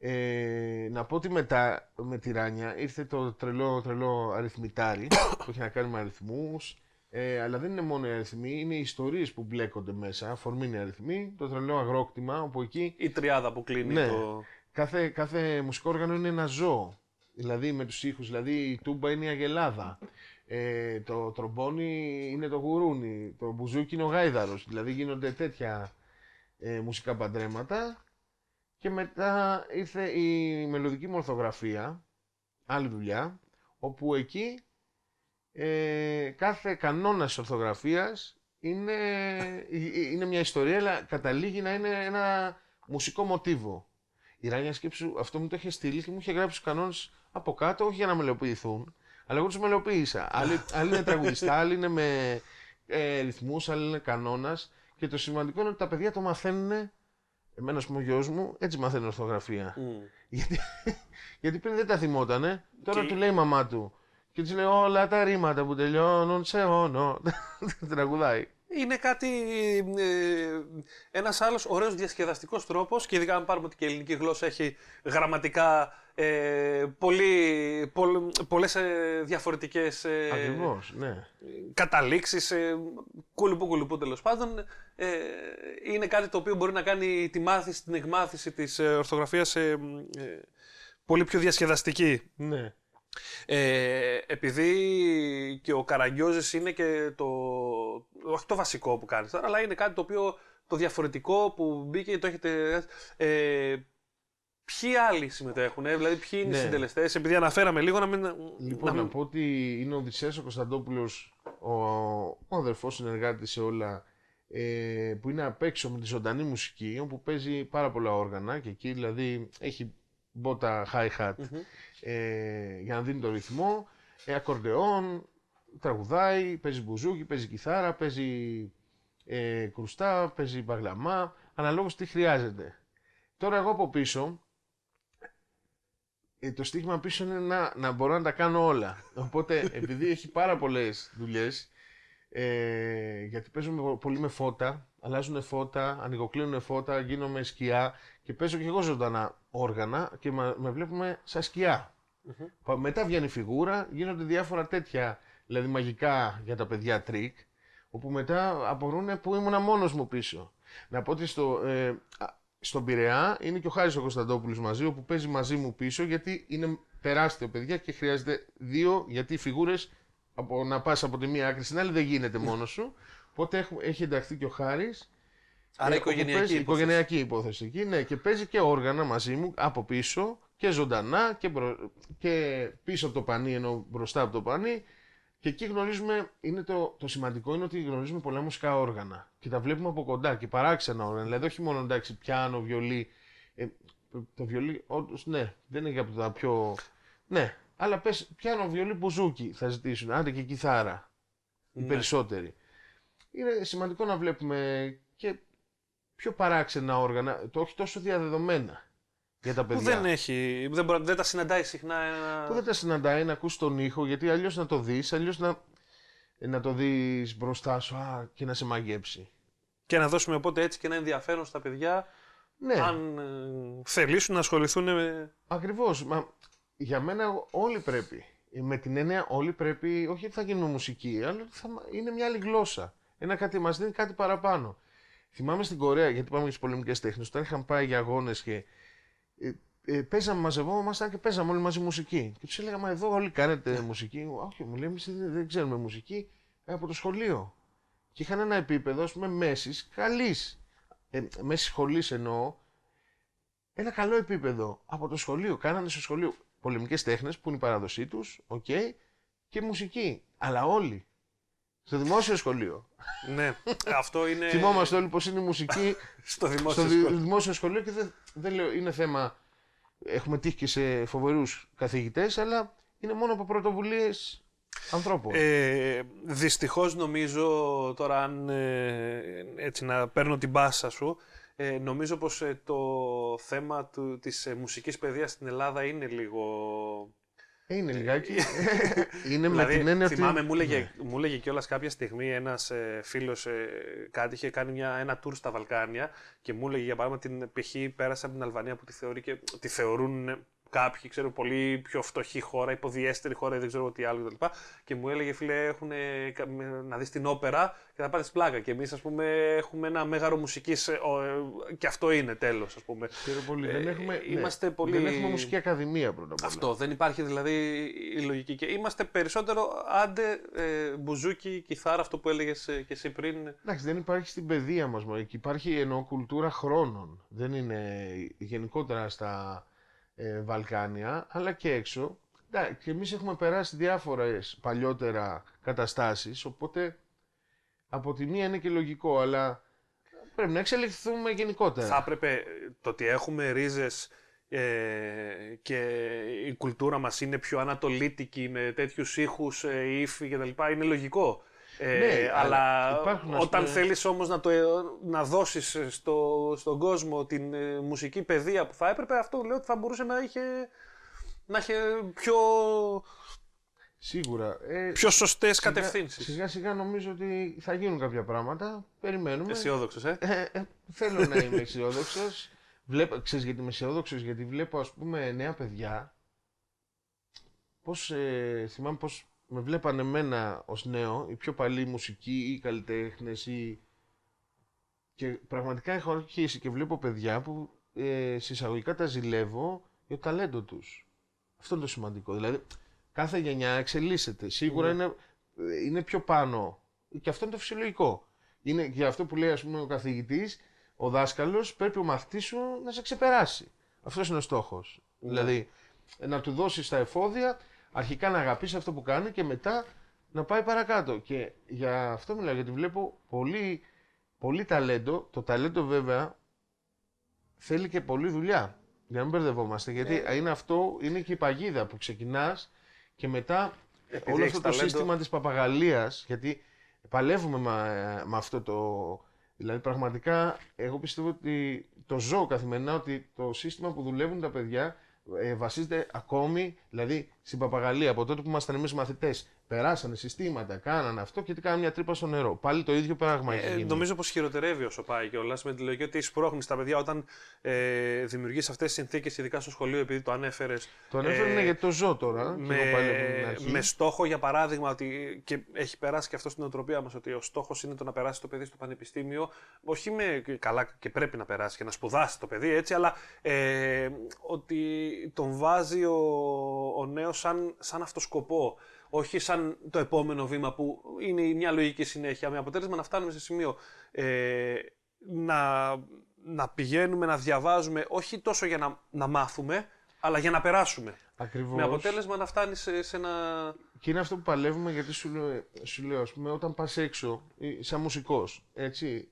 Ε, να πω ότι μετά με τη Ράνια ήρθε το τρελό, τρελό αριθμητάρι που έχει να κάνει με αριθμούς ε, αλλά δεν είναι μόνο οι αριθμοί, είναι οι ιστορίες που μπλέκονται μέσα, αφορμή είναι οι αριθμοί, το τρελό αγρόκτημα όπου εκεί Η τριάδα που κλείνει Ναι. το... κάθε, κάθε μουσικό όργανο είναι ένα ζώο. Δηλαδή με τους ήχους, δηλαδή η τούμπα είναι η αγελάδα. Ε, το τρομπόνι είναι το γουρούνι. Το μπουζούκι είναι ο γάιδαρος. Δηλαδή γίνονται τέτοια ε, μουσικά παντρέματα. Και μετά ήρθε η μελωδική μορθογραφία, άλλη δουλειά, όπου εκεί ε, κάθε κανόνας ορθογραφίας είναι, ε, είναι μια ιστορία, αλλά καταλήγει να είναι ένα μουσικό μοτίβο. Η Ράνια Σκέψου αυτό μου το είχε στείλει και μου είχε γράψει τους κανόνες από κάτω, όχι για να μελοποιηθούν, αλλά εγώ τους μελοποίησα. άλλοι, άλλοι είναι τραγουδιστά, άλλοι είναι με ε, ρυθμούς, άλλοι είναι κανόνας. Και το σημαντικό είναι ότι τα παιδιά το μαθαίνουν. Εμένα, ο γιος μου, έτσι μαθαίνει ορθογραφία. Γιατί, γιατί πριν δεν τα θυμότανε. Τώρα του λέει η μαμά του. Και της λέει όλα τα ρήματα που τελειώνουν σε όνο. Τραγουδάει. Είναι κάτι, ε, ένας άλλος ωραίος διασκεδαστικός τρόπος και ειδικά αν πάρουμε ότι και η ελληνική γλώσσα έχει γραμματικά ε, πολύ, πολλ, πολλές ε, διαφορετικές ε, Ακριβώς, ναι. καταλήξεις, ε, κουλουπού κουλουπού τέλος πάντων. Ε, είναι κάτι το οποίο μπορεί να κάνει τη μάθηση, την εκμάθηση της ε, ορθογραφίας ε, πολύ πιο διασκεδαστική. Ναι. Ε, επειδή και ο Καραγκιόζης είναι και το, όχι το βασικό που κάνει τώρα, αλλά είναι κάτι το οποίο το διαφορετικό που μπήκε και το έχετε... Ε, ποιοι άλλοι συμμετέχουν, ε, δηλαδή ποιοι είναι οι ναι. συντελεστές, επειδή αναφέραμε λίγο να μην... Λοιπόν, να, πω ότι είναι ο Οδυσσέας ο Κωνσταντόπουλος, ο, ο αδερφός συνεργάτης σε όλα, ε, που είναι απ' έξω με τη ζωντανή μουσική, όπου παίζει πάρα πολλά όργανα και εκεί δηλαδή έχει μπότα hi-hat ε, για να δίνει το ρυθμό, ε, ακορντεόν, τραγουδάει, παίζει μπουζούκι, παίζει κιθάρα, παίζει ε, κρουστά, παίζει μπαγλαμά, αναλόγως τι χρειάζεται. Τώρα εγώ από πίσω, ε, το στίχημα πίσω είναι να, να μπορώ να τα κάνω όλα. Οπότε επειδή έχει πάρα πολλές δουλειές, ε, γιατί παίζουμε πολύ με φώτα, αλλάζουν φώτα, ανοιγοκλίνουν φώτα, γίνομαι σκιά και παίζω και εγώ ζωντανά όργανα και με βλέπουμε σαν σκιά. Μετά βγαίνει φιγούρα, γίνονται διάφορα τέτοια, δηλαδή μαγικά για τα παιδιά τρικ, όπου μετά απορούν που ήμουν μόνος μου πίσω. Να πω ότι στο, ε, στον Πειραιά είναι και ο Χάρης ο Κωνσταντόπουλος μαζί, όπου παίζει μαζί μου πίσω, γιατί είναι τεράστιο παιδιά και χρειάζεται δύο, γιατί οι φιγούρες από να πας από τη μία άκρη στην άλλη δεν γίνεται μόνος σου. Οπότε έχει ενταχθεί και ο Χάρης. Άρα ε, οικογενειακή, υπόθεση. οικογενειακή υπόθεση εκεί, ναι, και παίζει και όργανα μαζί μου από πίσω και ζωντανά και, και πίσω από το πανί ενώ μπροστά από το πανί και εκεί γνωρίζουμε, είναι το, το σημαντικό είναι ότι γνωρίζουμε πολλά μουσικά όργανα και τα βλέπουμε από κοντά και παράξενα όργανα, δηλαδή όχι μόνο εντάξει πιάνο, βιολί, ε, το βιολί όντως ναι, δεν είναι από τα πιο... Ναι, αλλά πες πιάνο, βιολί, μπουζούκι θα ζητήσουν, άντε και κιθάρα, οι ναι. περισσότεροι. Είναι σημαντικό να βλέπουμε και πιο παράξενα όργανα, το όχι τόσο διαδεδομένα για τα παιδιά. Που δεν έχει, δεν, δεν τα συναντάει συχνά. Ένα... Που δεν τα συναντάει να ακούσει τον ήχο, γιατί αλλιώς να το δεις, αλλιώς να, να το δεις μπροστά σου α, και να σε μαγέψει. Και να δώσουμε οπότε έτσι και ένα ενδιαφέρον στα παιδιά. Ναι. Αν ε, θελήσουν να ασχοληθούν με. Ακριβώς. Για μένα όλοι πρέπει. Με την έννοια όλοι πρέπει, όχι ότι θα γίνουμε μουσική, αλλά θα, είναι μια άλλη γλώσσα. Ένα κάτι μας δίνει κάτι παραπάνω. Θυμάμαι στην Κορέα, γιατί πάμε στις πολεμικές τέχνες, όταν είχαν πάει για αγώνες και ε, ε, παίζαμε, μαζευόμασταν και παίζαμε όλοι μαζί μουσική. Και τους έλεγα, Μα εδώ όλοι κάνετε μουσική. Όχι, μου λέει, δεν, δεν ξέρουμε μουσική ε, από το σχολείο. Και είχαν ένα επίπεδο, ας πούμε, μέσης καλής. Ε, μέσης σχολής εννοώ. Ένα καλό επίπεδο από το σχολείο. Κάνανε στο σχολείο πολεμικές τέχνες που είναι η παράδοσή τους, okay, και μουσική. Αλλά όλοι. Στο δημόσιο σχολείο. ναι, αυτό είναι. Θυμόμαστε όλοι πώς είναι η μουσική στο δημόσιο, στο σχολείο. δημόσιο σχολείο και δεν, δεν λέω είναι θέμα. Έχουμε τύχει και σε φοβερούς καθηγητές, αλλά είναι μόνο από πρωτοβουλίες ανθρώπων. Ε, Δυστυχώς νομίζω τώρα, αν ε, έτσι να παίρνω την μπάσα σου, ε, νομίζω πως ε, το θέμα του, της ε, μουσικής παιδείας στην Ελλάδα είναι λίγο είναι λιγάκι. είναι με δηλαδή, την έννοια θυμάμαι, μου έλεγε, ναι. μου έλεγε κιόλας κάποια στιγμή ένας ε, φίλος ε, κάτι είχε κάνει μια, ένα tour στα Βαλκάνια και μου έλεγε για παράδειγμα την π.χ. πέρασε από την Αλβανία που τη, θεωρεί και, τη θεωρούν κάποιοι, ξέρω, πολύ πιο φτωχή χώρα, υποδιέστερη χώρα, δεν ξέρω τι άλλο κτλ. Και μου έλεγε, φίλε, έχουν να δεις την όπερα και θα πάρεις πλάκα. Και εμείς, ας πούμε, έχουμε ένα μέγαρο μουσικής. Ε, και αυτό είναι τέλος, ας πούμε. Πολύ. δεν, έχουμε, ναι. είμαστε πολύ... δεν έχουμε μουσική ακαδημία πρώτα απ' όλα. Αυτό. Δεν υπάρχει δηλαδή η λογική. Και είμαστε περισσότερο άντε ε, μπουζούκι, κιθάρα, αυτό που έλεγες ε, και εσύ πριν. Εντάξει, δεν υπάρχει στην παιδεία μας. Υπάρχει εννοώ κουλτούρα χρόνων. Δεν είναι γενικότερα στα ε, Βαλκάνια, αλλά και έξω. εντάξει, και εμείς έχουμε περάσει διάφορες παλιότερα καταστάσεις, οπότε από τη μία είναι και λογικό, αλλά πρέπει να εξελιχθούμε γενικότερα. Θα έπρεπε το ότι έχουμε ρίζες ε, και η κουλτούρα μας είναι πιο ανατολίτικη με τέτοιους ήχους, ε, ύφη κτλ. Είναι λογικό. Ε, Ναι, αλλά αλλά υπάρχουν, ας όταν πούμε- θέλεις όμως να, το, να δώσεις στο, στον κόσμο την ε, μουσική παιδεία που θα έπρεπε, αυτό λέω ότι θα μπορούσε να είχε, να είχε πιο, Σίγουρα. Ε, πιο σωστές σιγά- κατευθύνσεις. Σιγά σιγά νομίζω ότι θα γίνουν κάποια πράγματα. Περιμένουμε. Αισιόδοξος, ε; Ε, ε, θέλω να είμαι αισιόδοξος. Βλέπω, ξέρεις γιατί είμαι αισιόδοξος, γιατί βλέπω ας πούμε νέα παιδιά. Πώς, ε, θυμάμαι πως με βλέπανε εμένα ως νέο, οι πιο παλιοί μουσικοί ή καλλιτέχνες ή... Και πραγματικά έχω αρχίσει και βλέπω παιδιά που ε, συσσαγωγικά τα ζηλεύω για το ταλέντο τους. Αυτό είναι το σημαντικό. Δηλαδή, κάθε γενιά εξελίσσεται. Σίγουρα είναι, είναι πιο πάνω. Και αυτό είναι το φυσιολογικό. Είναι για αυτό που λέει ας πούμε, ο καθηγητής, ο δάσκαλος, πρέπει ο μαθητής σου να σε ξεπεράσει. Αυτός είναι ο στόχος. Δηλαδή, να του δώσεις τα εφόδια, αρχικά να αγαπήσει αυτό που κάνει και μετά να πάει παρακάτω. Και για αυτό μιλάω, γιατί βλέπω πολύ, πολύ ταλέντο. Το ταλέντο βέβαια θέλει και πολλή δουλειά. Για να μην μπερδευόμαστε. Γιατί είναι αυτό, είναι και η παγίδα που ξεκινάς και μετά Επειδή όλο έχεις αυτό το ταλέντο. σύστημα της παπαγαλίας, γιατί παλεύουμε με, με αυτό το... Δηλαδή πραγματικά εγώ πιστεύω ότι το ζω καθημερινά ότι το σύστημα που δουλεύουν τα παιδιά ε, βασίζεται ακόμη δηλαδή στην παπαγαλία. Από τότε που ήμασταν εμείς μαθητές περάσανε συστήματα, κάνανε αυτό και τι κάνανε μια τρύπα στο νερό. Πάλι το ίδιο πράγμα έχει Ε, γίνει. νομίζω πως χειροτερεύει όσο πάει κιόλας με τη λογική ότι σπρώχνεις τα παιδιά όταν ε, δημιουργείς αυτές τις συνθήκες, ειδικά στο σχολείο, επειδή το ανέφερες. Το ανέφερε ε, γιατί το ζω τώρα. και εγώ πάλι από την με, αρχή. με στόχο, για παράδειγμα, ότι και έχει περάσει και αυτό στην οτροπία μας, ότι ο στόχος είναι το να περάσει το παιδί στο πανεπιστήμιο, όχι με καλά και πρέπει να περάσει και να σπουδάσει το παιδί έτσι, αλλά ε, ότι τον βάζει ο, ο νέος σαν, σαν αυτό σκοπό. Όχι σαν το επόμενο βήμα που είναι μια λογική συνέχεια. Με αποτέλεσμα να φτάνουμε σε σημείο ε, να, να πηγαίνουμε να διαβάζουμε όχι τόσο για να, να μάθουμε, αλλά για να περάσουμε. Ακριβώς. Με αποτέλεσμα να φτάνει σε, σε ένα. Και είναι αυτό που παλεύουμε γιατί σου λέω, σου λέω ας πούμε, όταν πας έξω, ε, σαν μουσικός, έτσι,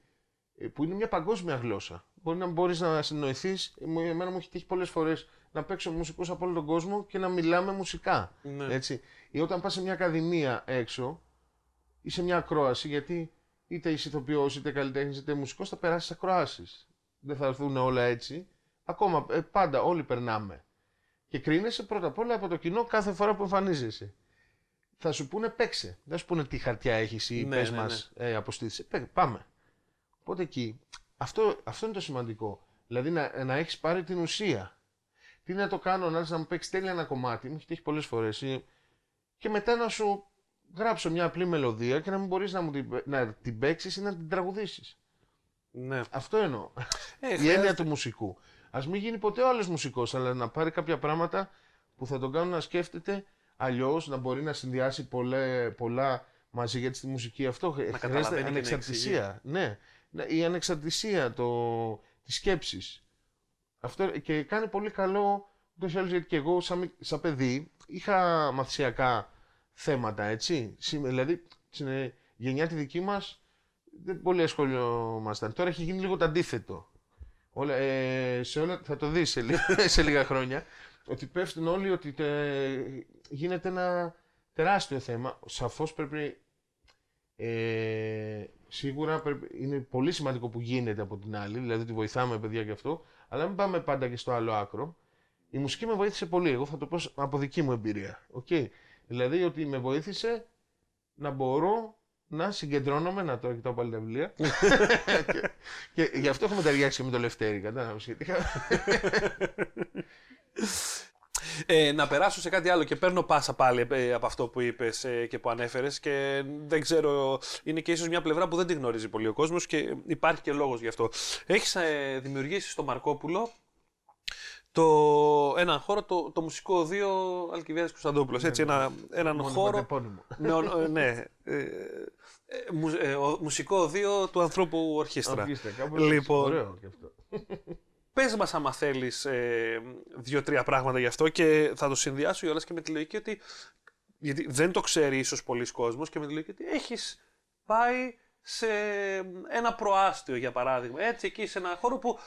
ε, που είναι μια παγκόσμια γλώσσα. Μπορεί να μπορείς να συνοηθείς, ε, μου- εμένα μου έχει τύχει πολλές φορές να παίξω μουσικούς από όλο τον κόσμο και να μιλάμε μουσικά. Ναι. Έτσι. Ή όταν πας σε μια ακαδημία έξω ή σε μια ακρόαση, γιατί είτε είσαι ηθοποιός, είτε καλλιτέχνης, είτε μουσικός, θα περάσεις ακροάσεις. Δεν θα έρθουν όλα έτσι. Ακόμα, ε, πάντα, όλοι περνάμε. Και κρίνεσαι πρώτα απ' όλα από το κοινό κάθε φορά που εμφανίζεσαι. Θα σου πούνε παίξε. Δεν θα σου πούνε τι χαρτιά έχεις ή Ναι, πες ναι, μας ε, αποστήθησε. Παί- Πάμε. Οπότε εκεί, αυτό, αυτό είναι το σημαντικό. Δηλαδή να, να έχεις πάρει την ουσία. Τι να το κάνω, να έρθει να μου παίξει τέλεια ένα κομμάτι, μου έχει τύχει πολλές φορές. Και μετά να σου γράψω μια απλή μελωδία και να μην μπορείς να, μου την, να την παίξεις ή να την τραγουδήσεις. Ναι. Αυτό εννοώ. Ε, Η χρειάζεται- έννοια του μουσικού. Α μην γίνει ποτέ ο άλλος μουσικός, αλλά να πάρει κάποια πράγματα που θα τον κάνουν να σκέφτεται αλλιώς, να μπορεί να συνδυάσει πολλά, πολλά μαζί. Γιατί στη μουσική αυτό χρειάζεται καταλαβαίνει και να ανεξαρτησία. Ναι, Ναι, η ανεξαρτησία το, της σκέψης. Αυτό και κάνει πολύ καλό. Ούτως ή άλλως, γιατί και εγώ, σαν, μικ- σαν παιδί, είχα μαθησιακά θέματα, έτσι. Σήμε- Δηλαδή, στην ε, γενιά τη δική μας, δεν πολύ ασχολιόμασταν. Τώρα έχει γίνει λίγο το αντίθετο. Όλα, ε, σε όλα, θα το δεις σε, λι- σε λίγα χρόνια, ότι πέφτουν όλοι ότι τε- γίνεται ένα τεράστιο θέμα. Σαφώς πρέπει, ε, σίγουρα πρέπει, είναι πολύ σημαντικό που γίνεται από την άλλη, δηλαδή ότι βοηθάμε παιδιά και αυτό, αλλά μην πάμε πάντα και στο άλλο άκρο. Η μουσική με βοήθησε πολύ, εγώ θα το πω από δική μου εμπειρία. Okay. Δηλαδή ότι με βοήθησε να μπορώ να συγκεντρώνομαι, να τώρα κοιτάω πάλι τα βιβλία. και, και γι' αυτό έχουμε ταιριάξει και με το Λευτέρη, κατάλαβες. γιατί είχα- Ε, να περάσω σε κάτι άλλο και παίρνω πάσα πάλι ε, από αυτό που είπες ε, και που ανέφερες και δεν ξέρω, είναι και ίσως μια πλευρά που δεν τη γνωρίζει πολύ ο κόσμος και υπάρχει και λόγος γι' αυτό. Έχεις ε, δημιουργήσει στο Μαρκόπουλο το, έναν χώρο, το, το μουσικό οδείο Αλκιβιάδης Κωνσταντόπουλος, έτσι, ένα, έναν Μόνο χώρο επώνυμο. με, ο- ε, ναι, ε, ε, μου- ε, ο- μουσικό οδείο του ανθρώπου ορχήστρα. Αρχίστε, κάπου Λοιπόν. Ωραίο και αυτό. Πες μας άμα θέλεις ε, δύο-τρία πράγματα γι' αυτό και θα το συνδυάσω κιόλας και με τη λογική ότι γιατί δεν το ξέρει ίσως πολλοί κόσμος και με τη λογική ότι έχεις πάει σε ένα προάστιο για παράδειγμα, έτσι εκεί σε ένα χώρο που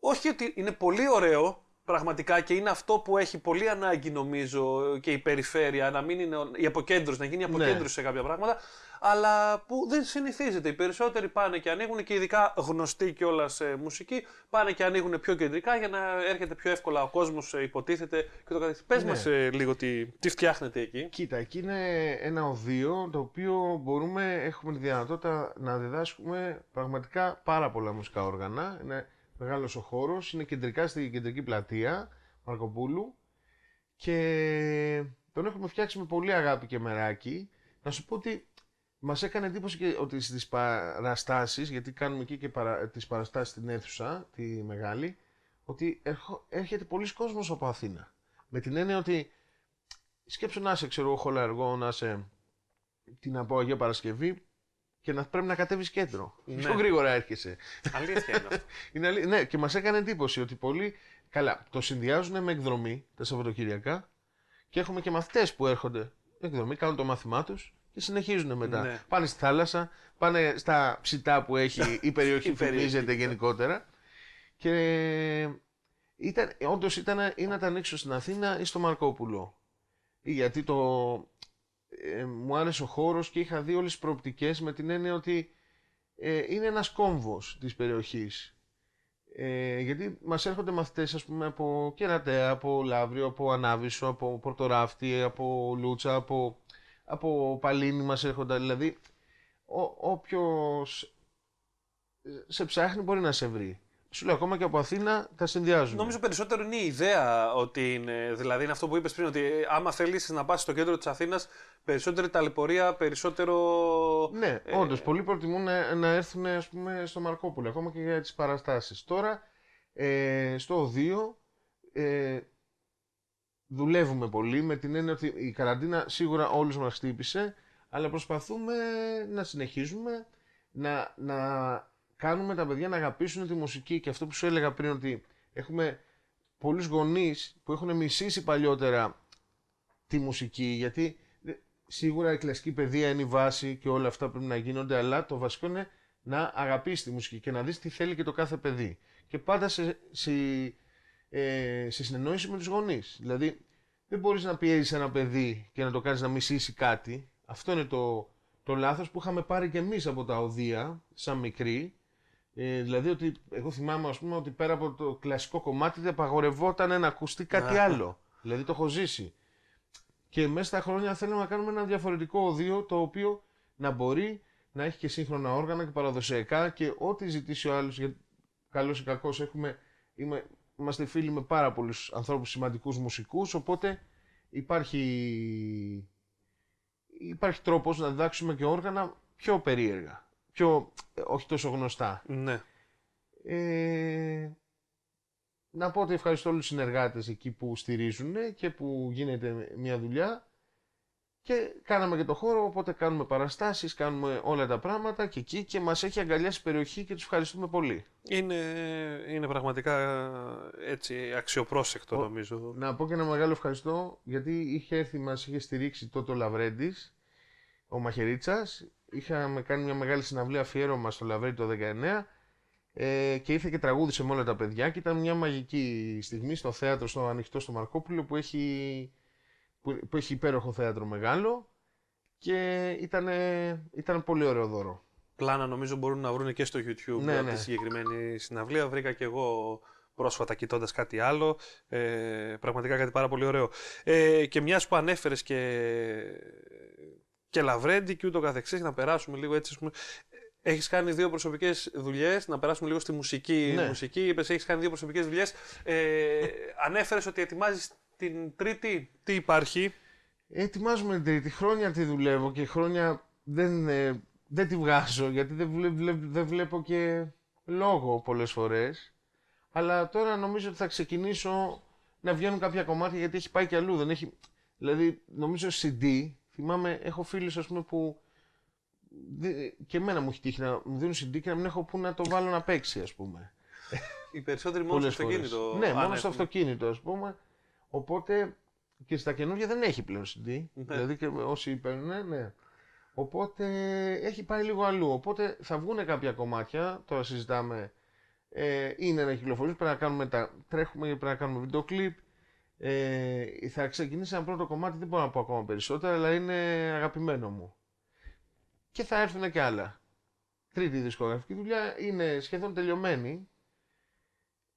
όχι ότι είναι πολύ ωραίο πραγματικά και είναι αυτό που έχει πολύ ανάγκη νομίζω και η περιφέρεια να μην είναι η αποκέντρωση, να γίνει η Ναι. αποκέντρωση σε κάποια πράγματα, αλλά που δεν συνηθίζεται. Οι περισσότεροι πάνε και ανοίγουν και ειδικά γνωστοί κιόλας σε μουσική, πάνε και ανοίγουν πιο κεντρικά για να έρχεται πιο εύκολα ο κόσμος, υποτίθεται και το καθεξής. Πες Ναι. μας ε, λίγο τι, τι φτιάχνετε εκεί. Κοίτα, εκεί είναι ένα οδείο το οποίο μπορούμε, έχουμε τη δυνατότητα να διδάσκουμε πραγματικά πάρα πολλά μουσικά όργανα. Είναι μεγάλος ο χώρος, είναι κεντρικά στη κεντρική πλατεία Μαρκοπούλου και τον έχουμε φτιάξει με πολύ αγάπη και μεράκι. Να σου πω ότι μας έκανε εντύπωση και ότι στις παραστάσεις, γιατί κάνουμε εκεί και παρα, τις παραστάσεις στην αίθουσα, τη μεγάλη, ότι ερχο- έρχεται πολλοί κόσμος από Αθήνα. Με την έννοια ότι σκέψου να είσαι, ξέρω εγώ, χολαργό, να είσαι την από Αγία Παρασκευή και να πρέπει να κατέβεις κέντρο. Ναι. Πιο γρήγορα έρχεσαι. Αλήθεια είναι αυτό. Είναι αλή- Ναι, και μας έκανε εντύπωση ότι πολλοί. Καλά, το συνδυάζουν με εκδρομή τα Σαββατοκυριακά και έχουμε και μαθητές που έρχονται εκδρομή, κάνουν το μάθημά τους και συνεχίζουν μετά. Ναι. Πάνε στη θάλασσα, πάνε στα ψητά που έχει η περιοχή Η που περιοχή, φημίζεται ναι. γενικότερα. Και ήταν, όντως ήταν ή να τα ανοίξω στην Αθήνα ή στο Μαρκόπουλο. Ή Γιατί το, ε, μου άρεσε ο χώρος και είχα δει όλες τις προοπτικές με την έννοια ότι ε, είναι ένας κόμβος της περιοχής. Ε, γιατί μας έρχονται μαθητές ας πούμε από Κερατέα, από Λαύριο, από Ανάβησο, από Πορτοράφτη, από Λούτσα, από, από Παλίνη μας έρχονται. Δηλαδή ο, όποιος ε, σε ψάχνει μπορεί να σε βρει. Σου λέω ακόμα και από Αθήνα τα συνδυάζουν. Νομίζω περισσότερο είναι η ιδέα ότι είναι. Δηλαδή είναι αυτό που είπες πριν, ότι ε, άμα θέλεις να πας στο κέντρο της Αθήνας, περισσότερη ταλαιπωρία, περισσότερο. Ναι, Ε, όντως, πολλοί προτιμούν να, να έρθουν ας πούμε, στο Μαρκόπουλο, ακόμα και για τις παραστάσεις. Τώρα, ε, στο οδείο, ε, δουλεύουμε πολύ με την έννοια ότι η καραντίνα σίγουρα όλους μας χτύπησε, αλλά προσπαθούμε να συνεχίζουμε, να, να κάνουμε τα παιδιά να αγαπήσουν τη μουσική. Και αυτό που σου έλεγα πριν ότι έχουμε πολλούς γονείς που έχουν μισήσει παλιότερα τη μουσική γιατί ε, σίγουρα η κλασική παιδεία είναι η βάση και όλα αυτά πρέπει να γίνονται αλλά το βασικό είναι να αγαπήσεις τη μουσική και να δεις τι θέλει και το κάθε παιδί. Και πάντα σε, σε, ε, σε συνεννόηση με τους γονείς. Δηλαδή δεν μπορείς να πιέζεις ένα παιδί και να το κάνεις να μισήσει κάτι. Αυτό είναι το, το λάθος που είχαμε πάρει και εμείς από τα οδεία σαν μικροί ε, δηλαδή ότι εγώ θυμάμαι ας πούμε ότι πέρα από το κλασικό κομμάτι δεν απαγορευόταν να ακουστεί κάτι Α. άλλο. Δηλαδή το έχω ζήσει. Και μέσα στα χρόνια θέλουμε να κάνουμε ένα διαφορετικό οδείο το οποίο να μπορεί να έχει και σύγχρονα όργανα και παραδοσιακά και ό,τι ζητήσει ο άλλος, γιατί καλός ή κακός έχουμε, είμαι, είμαστε φίλοι με πάρα πολλούς ανθρώπους σημαντικούς μουσικούς, οπότε υπάρχει, υπάρχει τρόπος να διδάξουμε και όργανα πιο περίεργα, πιο, ε, όχι τόσο γνωστά. Ναι. Ε, να πω ότι ευχαριστώ όλους τους συνεργάτες εκεί που στηρίζουν και που γίνεται μια δουλειά και κάναμε και το χώρο, οπότε κάνουμε παραστάσεις, κάνουμε όλα τα πράγματα και εκεί και μας έχει αγκαλιάσει η περιοχή και τους ευχαριστούμε πολύ. Είναι, είναι πραγματικά έτσι αξιοπρόσεκτο Ο- νομίζω. Να πω και ένα μεγάλο ευχαριστώ γιατί είχε έρθει, μας είχε στηρίξει τότε ο Λαβρέντης, ο Μαχαιρίτσας. Είχαμε κάνει μια μεγάλη συναυλία αφιέρωμα στο Λαβρέντι το 19 ε, και ήρθε και τραγούδισε με όλα τα παιδιά και ήταν μια μαγική στιγμή στο θέατρο, στο ανοιχτό στο Μαρκόπουλο που έχει, που, που έχει υπέροχο θέατρο μεγάλο και ήταν, ήταν πολύ ωραίο δώρο. Πλάνα νομίζω μπορούν να βρουν και στο YouTube Ναι, από ναι. τη συγκεκριμένη συναυλία. Βρήκα και εγώ πρόσφατα κοιτώντας κάτι άλλο. Ε, πραγματικά κάτι πάρα πολύ ωραίο. Ε, και μιας που ανέφερες και, και Λαβρέντι και ούτω καθεξής, να περάσουμε λίγο έτσι. ας πούμε, Έχεις κάνει δύο προσωπικές δουλειές, να περάσουμε λίγο στη μουσική. Ναι. μουσική. Είπες, έχεις κάνει δύο προσωπικές δουλειές. Ε, Ανέφερες ότι ετοιμάζεις την τρίτη. Τι υπάρχει; Ετοιμάζουμε την τρίτη. Χρόνια τη δουλεύω και χρόνια δεν, ε, δεν τη βγάζω γιατί δεν, βλέ- βλέ- δεν βλέπω και λόγο πολλές φορές. Αλλά τώρα νομίζω ότι θα ξεκινήσω να βγαίνουν κάποια κομμάτια γιατί έχει πάει και αλλού. Δεν έχει... Δηλαδή νομίζω CD, θυμάμαι έχω φίλους ας πούμε που δε- και εμένα μου έχει τύχει να μου δίνουν CD και να μην έχω που να το βάλω να παίξει ας πούμε. Οι περισσότεροι μόνος στο αυτοκίνητο. Ναι, μόνος στο αυτοκίνητο, ας πούμε. Οπότε και στα καινούργια δεν έχει πλέον CD. Ναι. Δηλαδή και όσοι παίρνουν, ναι. Οπότε έχει πάει λίγο αλλού. Οπότε θα βγουν κάποια κομμάτια, τώρα συζητάμε. Ε, είναι να κυκλοφορήσει, πρέπει να κάνουμε τα. Τρέχουμε, πρέπει να κάνουμε βίντεο κλιπ. Ε, θα ξεκινήσει ένα πρώτο κομμάτι, δεν μπορώ να πω ακόμα περισσότερα, αλλά είναι αγαπημένο μου. Και θα έρθουν και άλλα. Τρίτη δισκογραφική δουλειά είναι σχεδόν τελειωμένη.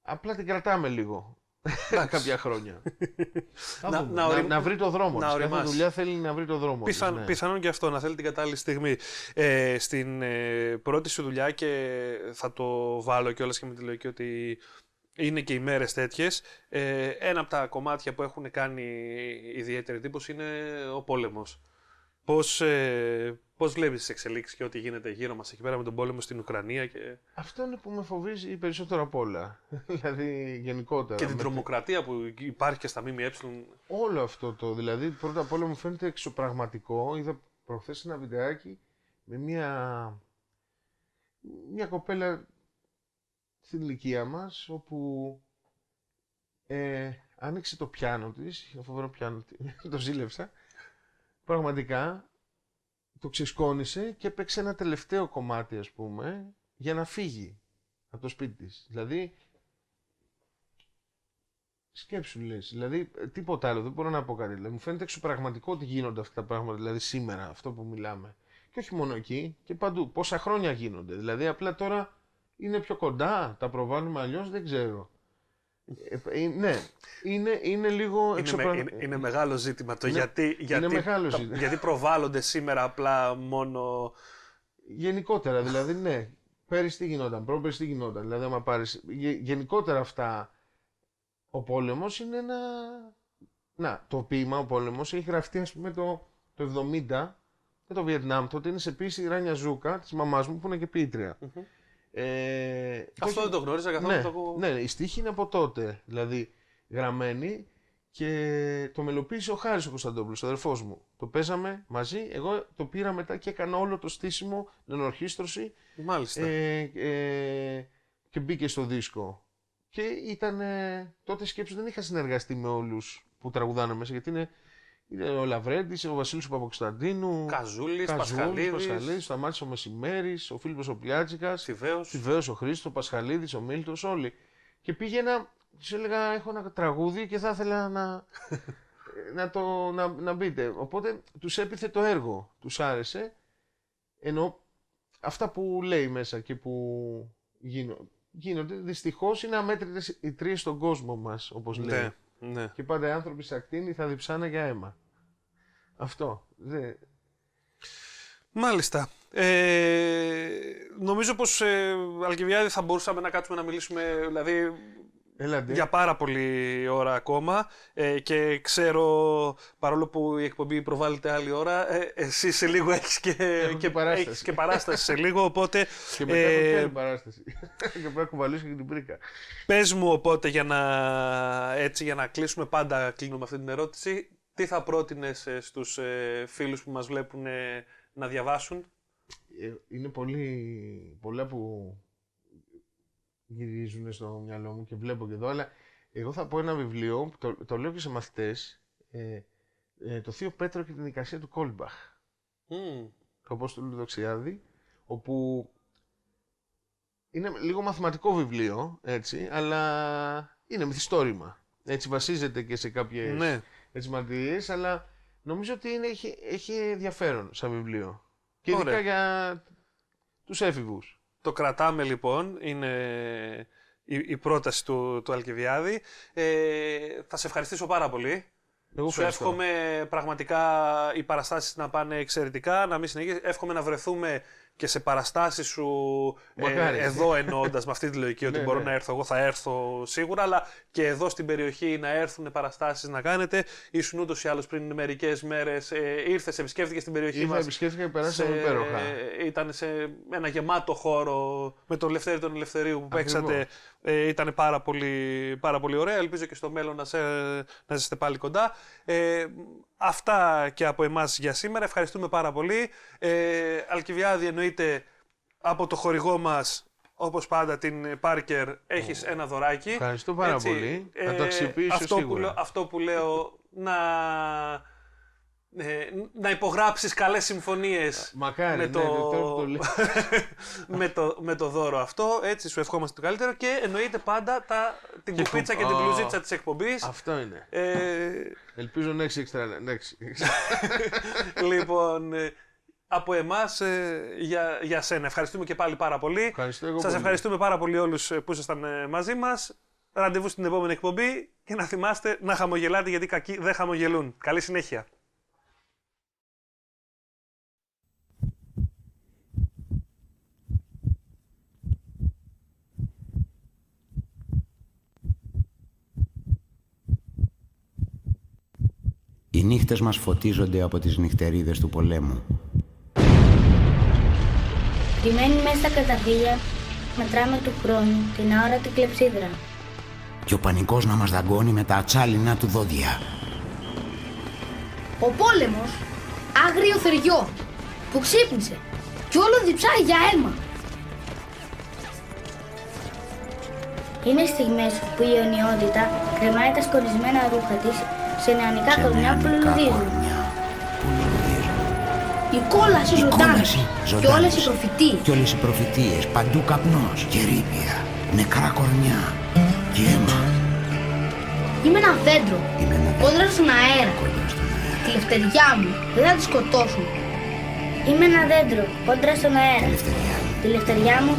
Απλά την κρατάμε λίγο. κάποια χρόνια. να, να, να, βρει το δρόμο να Κάθε δουλειά θέλει να βρει το δρόμο Πιθαν, ναι. Πιθανόν και αυτό, να θέλει την κατάλληλη στιγμή. Ε, στην ε, πρώτη σου δουλειά και θα το βάλω κιόλας και με τη λογική ότι είναι και οι μέρες τέτοιες. Ε, ένα από τα κομμάτια που έχουν κάνει ιδιαίτερη εντύπωση είναι ο πόλεμος. Πώς, ε, πώς βλέπεις τις εξελίξεις και ό,τι γίνεται γύρω μας εκεί πέρα με τον πόλεμο στην Ουκρανία. Και... Αυτό είναι που με φοβίζει περισσότερο απ' όλα. δηλαδή γενικότερα. Και την τρομοκρατία που υπάρχει και στα ΜΜΕ. Όλο αυτό το. Δηλαδή πρώτα απ' όλα μου φαίνεται εξωπραγματικό. Είδα προχθές ένα βιντεάκι με μια, μια κοπέλα στην ηλικία μας όπου ε, άνοιξε το πιάνο της, το φοβερό πιάνο το ζήλευσα, πραγματικά το ξεσκόνησε και έπαιξε ένα τελευταίο κομμάτι ας πούμε για να φύγει από το σπίτι της. Δηλαδή Σκέψου λες, δηλαδή τίποτα άλλο, δεν μπορώ να πω κάτι. Δηλαδή, μου φαίνεται εξωπραγματικό ότι γίνονται αυτά τα πράγματα, δηλαδή σήμερα, αυτό που μιλάμε. Και όχι μόνο εκεί, και παντού. Πόσα χρόνια γίνονται. Δηλαδή, απλά τώρα είναι πιο κοντά, τα προβάλλουμε αλλιώς, δεν ξέρω. Ε, ε, ναι, είναι, είναι λίγο εξωπρα... είναι, είναι, μεγάλο ζήτημα το γιατί, γιατί, μεγάλο ζήτημα. γιατί προβάλλονται σήμερα απλά μόνο... Γενικότερα, δηλαδή, ναι. Πέρυσι τι γινόταν, πρόπερσι τι γινόταν. Δηλαδή, άμα πάρεις, γενικότερα αυτά, ο πόλεμος είναι ένα... Να, το ποίημα, ο πόλεμος, έχει γραφτεί, ας πούμε, το, το 70 με το Βιετνάμ. Τότε είναι σε ποιήση η Ράνια Ζούκα, της μαμάς μου, που είναι και ποιήτρια. Mm-hmm. Ε, Αυτό δεν το γνώριζα καθόλου. Ναι, το... ναι, η στίχη είναι από τότε. Δηλαδή γραμμένη και το μελοποίησε ο Χάρης ο Κωνσταντόπουλος, ο αδερφός μου. Το παίζαμε μαζί, εγώ το πήρα μετά και έκανα όλο το στήσιμο, την ενορχίστρωση. Μάλιστα. Ε, ε, και μπήκε στο δίσκο. Και ήταν, τότε σκέψου δεν είχα συνεργαστεί με όλους που τραγουδάνε μέσα, γιατί είναι είναι ο Λαβρέντης, ο Βασίλης του Παπακοσταντίνου. Καζούλης, Πασχαλίδης. Πασχαλίδης, Σταμάτη ο Μεσημέρης, ο Φίλιππος ο Πλιάτσικα. Τιβαίο. ο Χρήστος, ο Πασχαλίδης, ο Μίλτος, όλοι. Και πήγαινα, τους έλεγα: Έχω ένα τραγούδι και θα ήθελα να, να, το, να, να μπείτε. Οπότε τους έπιθε το έργο, τους άρεσε. Ενώ αυτά που λέει μέσα και που γίνονται. γίνονται Δυστυχώς είναι αμέτρητες οι τρεις στον κόσμο μας, όπως ναι. λέει. Ναι. Και πάντα οι άνθρωποι σε ακτίνη θα διψάνε για αίμα. Αυτό. Δε... Μάλιστα. Ε, νομίζω πως ε, Αλκιβιάδη θα μπορούσαμε να κάτσουμε να μιλήσουμε δηλαδή για πάρα πολλή ώρα ακόμα ε, και ξέρω παρόλο που η εκπομπή προβάλλεται άλλη ώρα ε, εσύ σε λίγο έχεις και, και, παράσταση. Έχεις και παράσταση σε λίγο οπότε και μετά ε, έχω παράσταση και πρέπει να κουβαλήσω και την πρίκα Πες μου οπότε για να, έτσι, για να κλείσουμε πάντα κλείνουμε αυτή την ερώτηση τι θα πρότεινες ε, στους ε, φίλους που μας βλέπουν ε, να διαβάσουν; Είναι πολύ, πολλά που γυρίζουν στο μυαλό μου και βλέπω και εδώ, αλλά εγώ θα πω ένα βιβλίο, το, το λέω και σε μαθητές, ε, ε, το Θείο Πέτρο και την Δικασία του Κόλμπαχ. Mm. Το Απόστολο Δοξιάδη, όπου είναι λίγο μαθηματικό βιβλίο, έτσι, αλλά είναι μυθιστόρημα. Έτσι βασίζεται και σε κάποιες ναι. Έτσι, αλλά νομίζω ότι είναι, έχει, έχει ενδιαφέρον σαν βιβλίο. Και ειδικά για τους έφηβους. Το κρατάμε λοιπόν, είναι η, η πρόταση του, του Αλκιβιάδη. Ε, θα σε ευχαριστήσω πάρα πολύ. Εγώ Σου εύχομαι πραγματικά οι παραστάσεις να πάνε εξαιρετικά, να μην συνεχίσει. Εύχομαι να βρεθούμε και σε παραστάσεις σου ε, εδώ εννοώντα με αυτή τη λογική ότι ναι, μπορώ ναι. να έρθω, εγώ θα έρθω σίγουρα, αλλά και εδώ στην περιοχή να έρθουν παραστάσεις να κάνετε. Ήσουν ούτως ή άλλως πριν μερικές μέρες, ε, ήρθες, επισκέφθηκε στην περιοχή μας. επισκέφθηκε και περάσαμε υπέροχα. Ήταν σε ένα γεμάτο χώρο με τον Λευτέρη τον Ελευθερίου που παίξατε. Ε, ήταν πάρα πολύ, πάρα πολύ ωραία. Ελπίζω και στο μέλλον να, σε, να είστε πάλι κοντά. Ε, αυτά και από εμάς για σήμερα. Ευχαριστούμε πάρα πολύ. Ε, Αλκιβιάδη εννοείται από το χορηγό μας όπως πάντα την Πάρκερ έχεις ένα δωράκι. Ευχαριστώ πάρα πολύ. Θα το αξιοποιήσω αυτό Που σίγουρα. λέω, αυτό που λέω να, ε, να υπογράψεις καλές συμφωνίες Μακάρι, με, ναι, το, τώρα που το λέω. με, το, με το δώρο αυτό. Έτσι σου ευχόμαστε το καλύτερο και εννοείται πάντα τα, την Και κουπίτσα κου- και την Α. μπλουζίτσα της εκπομπής. Αυτό είναι. Ε, Ελπίζω να έχεις έξτρα. να έχεις- λοιπόν, ε, από εμάς ε, για, για σένα. Ευχαριστούμε και πάλι πάρα πολύ. Ευχαριστώ εγώ Σας πολύ. ευχαριστούμε πάρα πολύ όλους ε, που ήσασταν ε, μαζί μας. Ραντεβού στην επόμενη εκπομπή και να θυμάστε να χαμογελάτε γιατί κακοί δεν χαμογελούν. Καλή συνέχεια. Οι νύχτες μας φωτίζονται από τις νυχτερίδες του πολέμου. Κρυμμένοι μέσα στα καταφύγια, μετράμε του χρόνου την αόρατη κλεψίδρα. Και ο πανικός να μας δαγκώνει με τα ατσάλινα του δόντια. Ο πόλεμος, άγριο θεριό, που ξύπνησε κι όλο διψάει για αίμα. Είναι στιγμές που η αιωνιότητα κρεμάει τα σκορισμένα ρούχα της σε νεανικά Σε κορμιά που νεανικά λουλουδίζουν. Κορμιά που λουλουδίζουν. Η κόλαση ζωντάνη κόλαση και ζωντάνης. όλες οι προφητείες. Κι όλες οι προφητείες, παντού καπνός και ρήπια, νεκρά κορμιά και αίμα. Είμαι ένα δέντρο, Είμαι ένα κόντρα στον αέρα. κόντρα στον αέρα. Τη λευτεριά μου δεν θα τη σκοτώσουν. Είμαι ένα δέντρο κόντρα στον αέρα. Ελευθεριά μου. Τη λευτεριά μου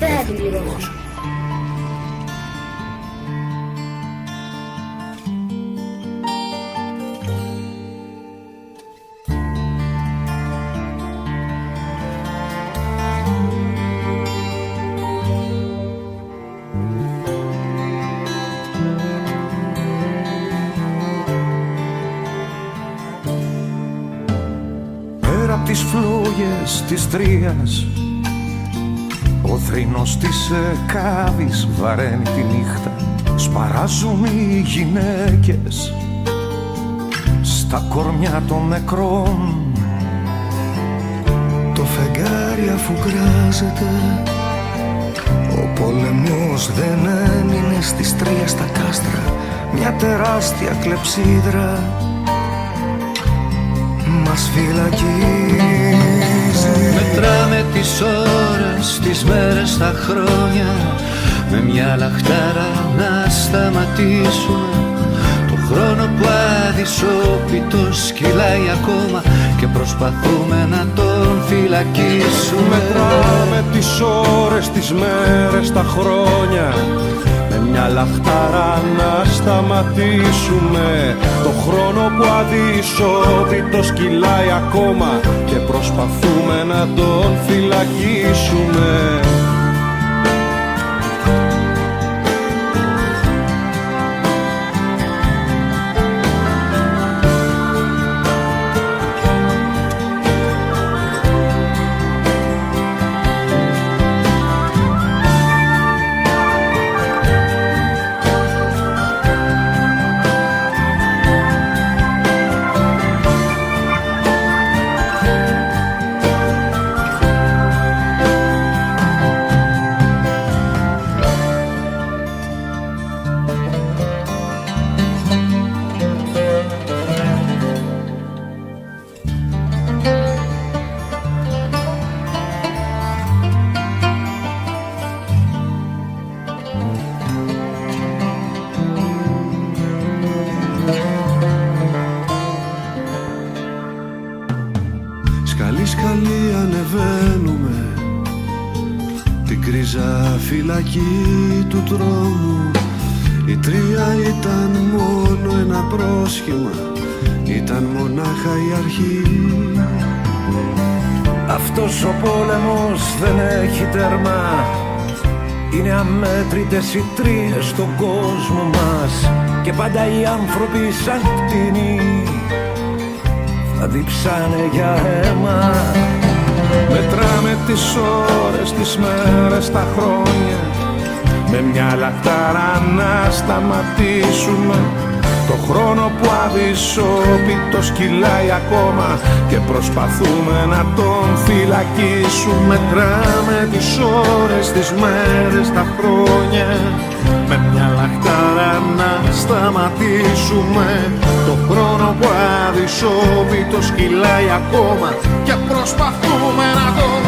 δεν θα την πληγώσω. Τρίας Ο θρήνος της εκάβης βαραίνει τη νύχτα. Σπαράζουν οι γυναίκες Στα κορμιά των νεκρών. Το φεγγάρι αφού γκράζεται Ο πόλεμος δεν έμεινε στις τρία στα κάστρα. Μια τεράστια κλεψίδρα μας φυλακίζει Μετράμε τις ώρες, τις μέρες, τα χρόνια. Με μια λαχτάρα να σταματήσουμε. Το χρόνο που αδυσόπιτος κυλάει ακόμα Και προσπαθούμε να τον φυλακίσουμε. Μετράμε τις ώρες, τις μέρες, τα χρόνια. Με μια λαχτάρα να σταματήσουμε. Το χρόνο που αδυσόπιτος κυλάει ακόμα Και προσπαθούμε να τον φυλακίσουμε Την κρίζα φυλακή του τρόμου. Η τρία ήταν μόνο ένα πρόσχημα. Ήταν μονάχα η αρχή. Αυτός ο πόλεμος δεν έχει τέρμα. Είναι αμέτρητες οι τρίες στον κόσμο μας. Και πάντα οι άνθρωποι σαν κτηνοί θα διψάνε για αίμα Μετράμε τις ώρες, τις μέρες, τα χρόνια. Με μια λαχτάρα να σταματήσουμε. Το χρόνο που αδυσόπιτος κυλάει ακόμα. Και προσπαθούμε να τον φυλακίσουμε. Μετράμε τις ώρες, τις μέρες, τα χρόνια. Με μια λαχτάρα να σταματήσουμε. Το χρόνο που αδυσόπιτος κυλάει ακόμα. Και προσπαθούμε να τον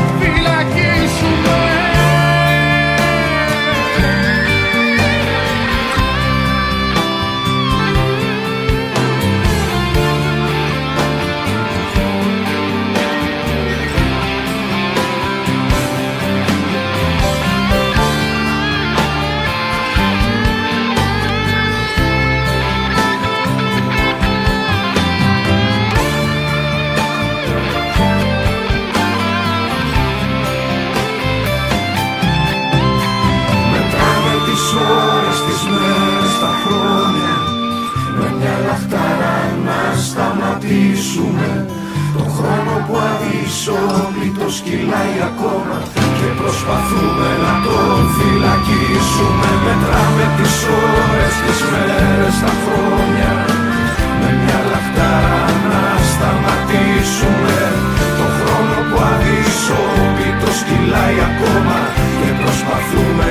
Χρυσόμπι το σκυλάει ακόμα Και προσπαθούμε να τον φυλακίσουμε. Μετράμε τις ώρες, τις μέρες, τα χρόνια. Με μια λαχτάρα να σταματήσουμε. Το χρόνο που αδυσόμπι το σκυλάει ακόμα Και προσπαθούμε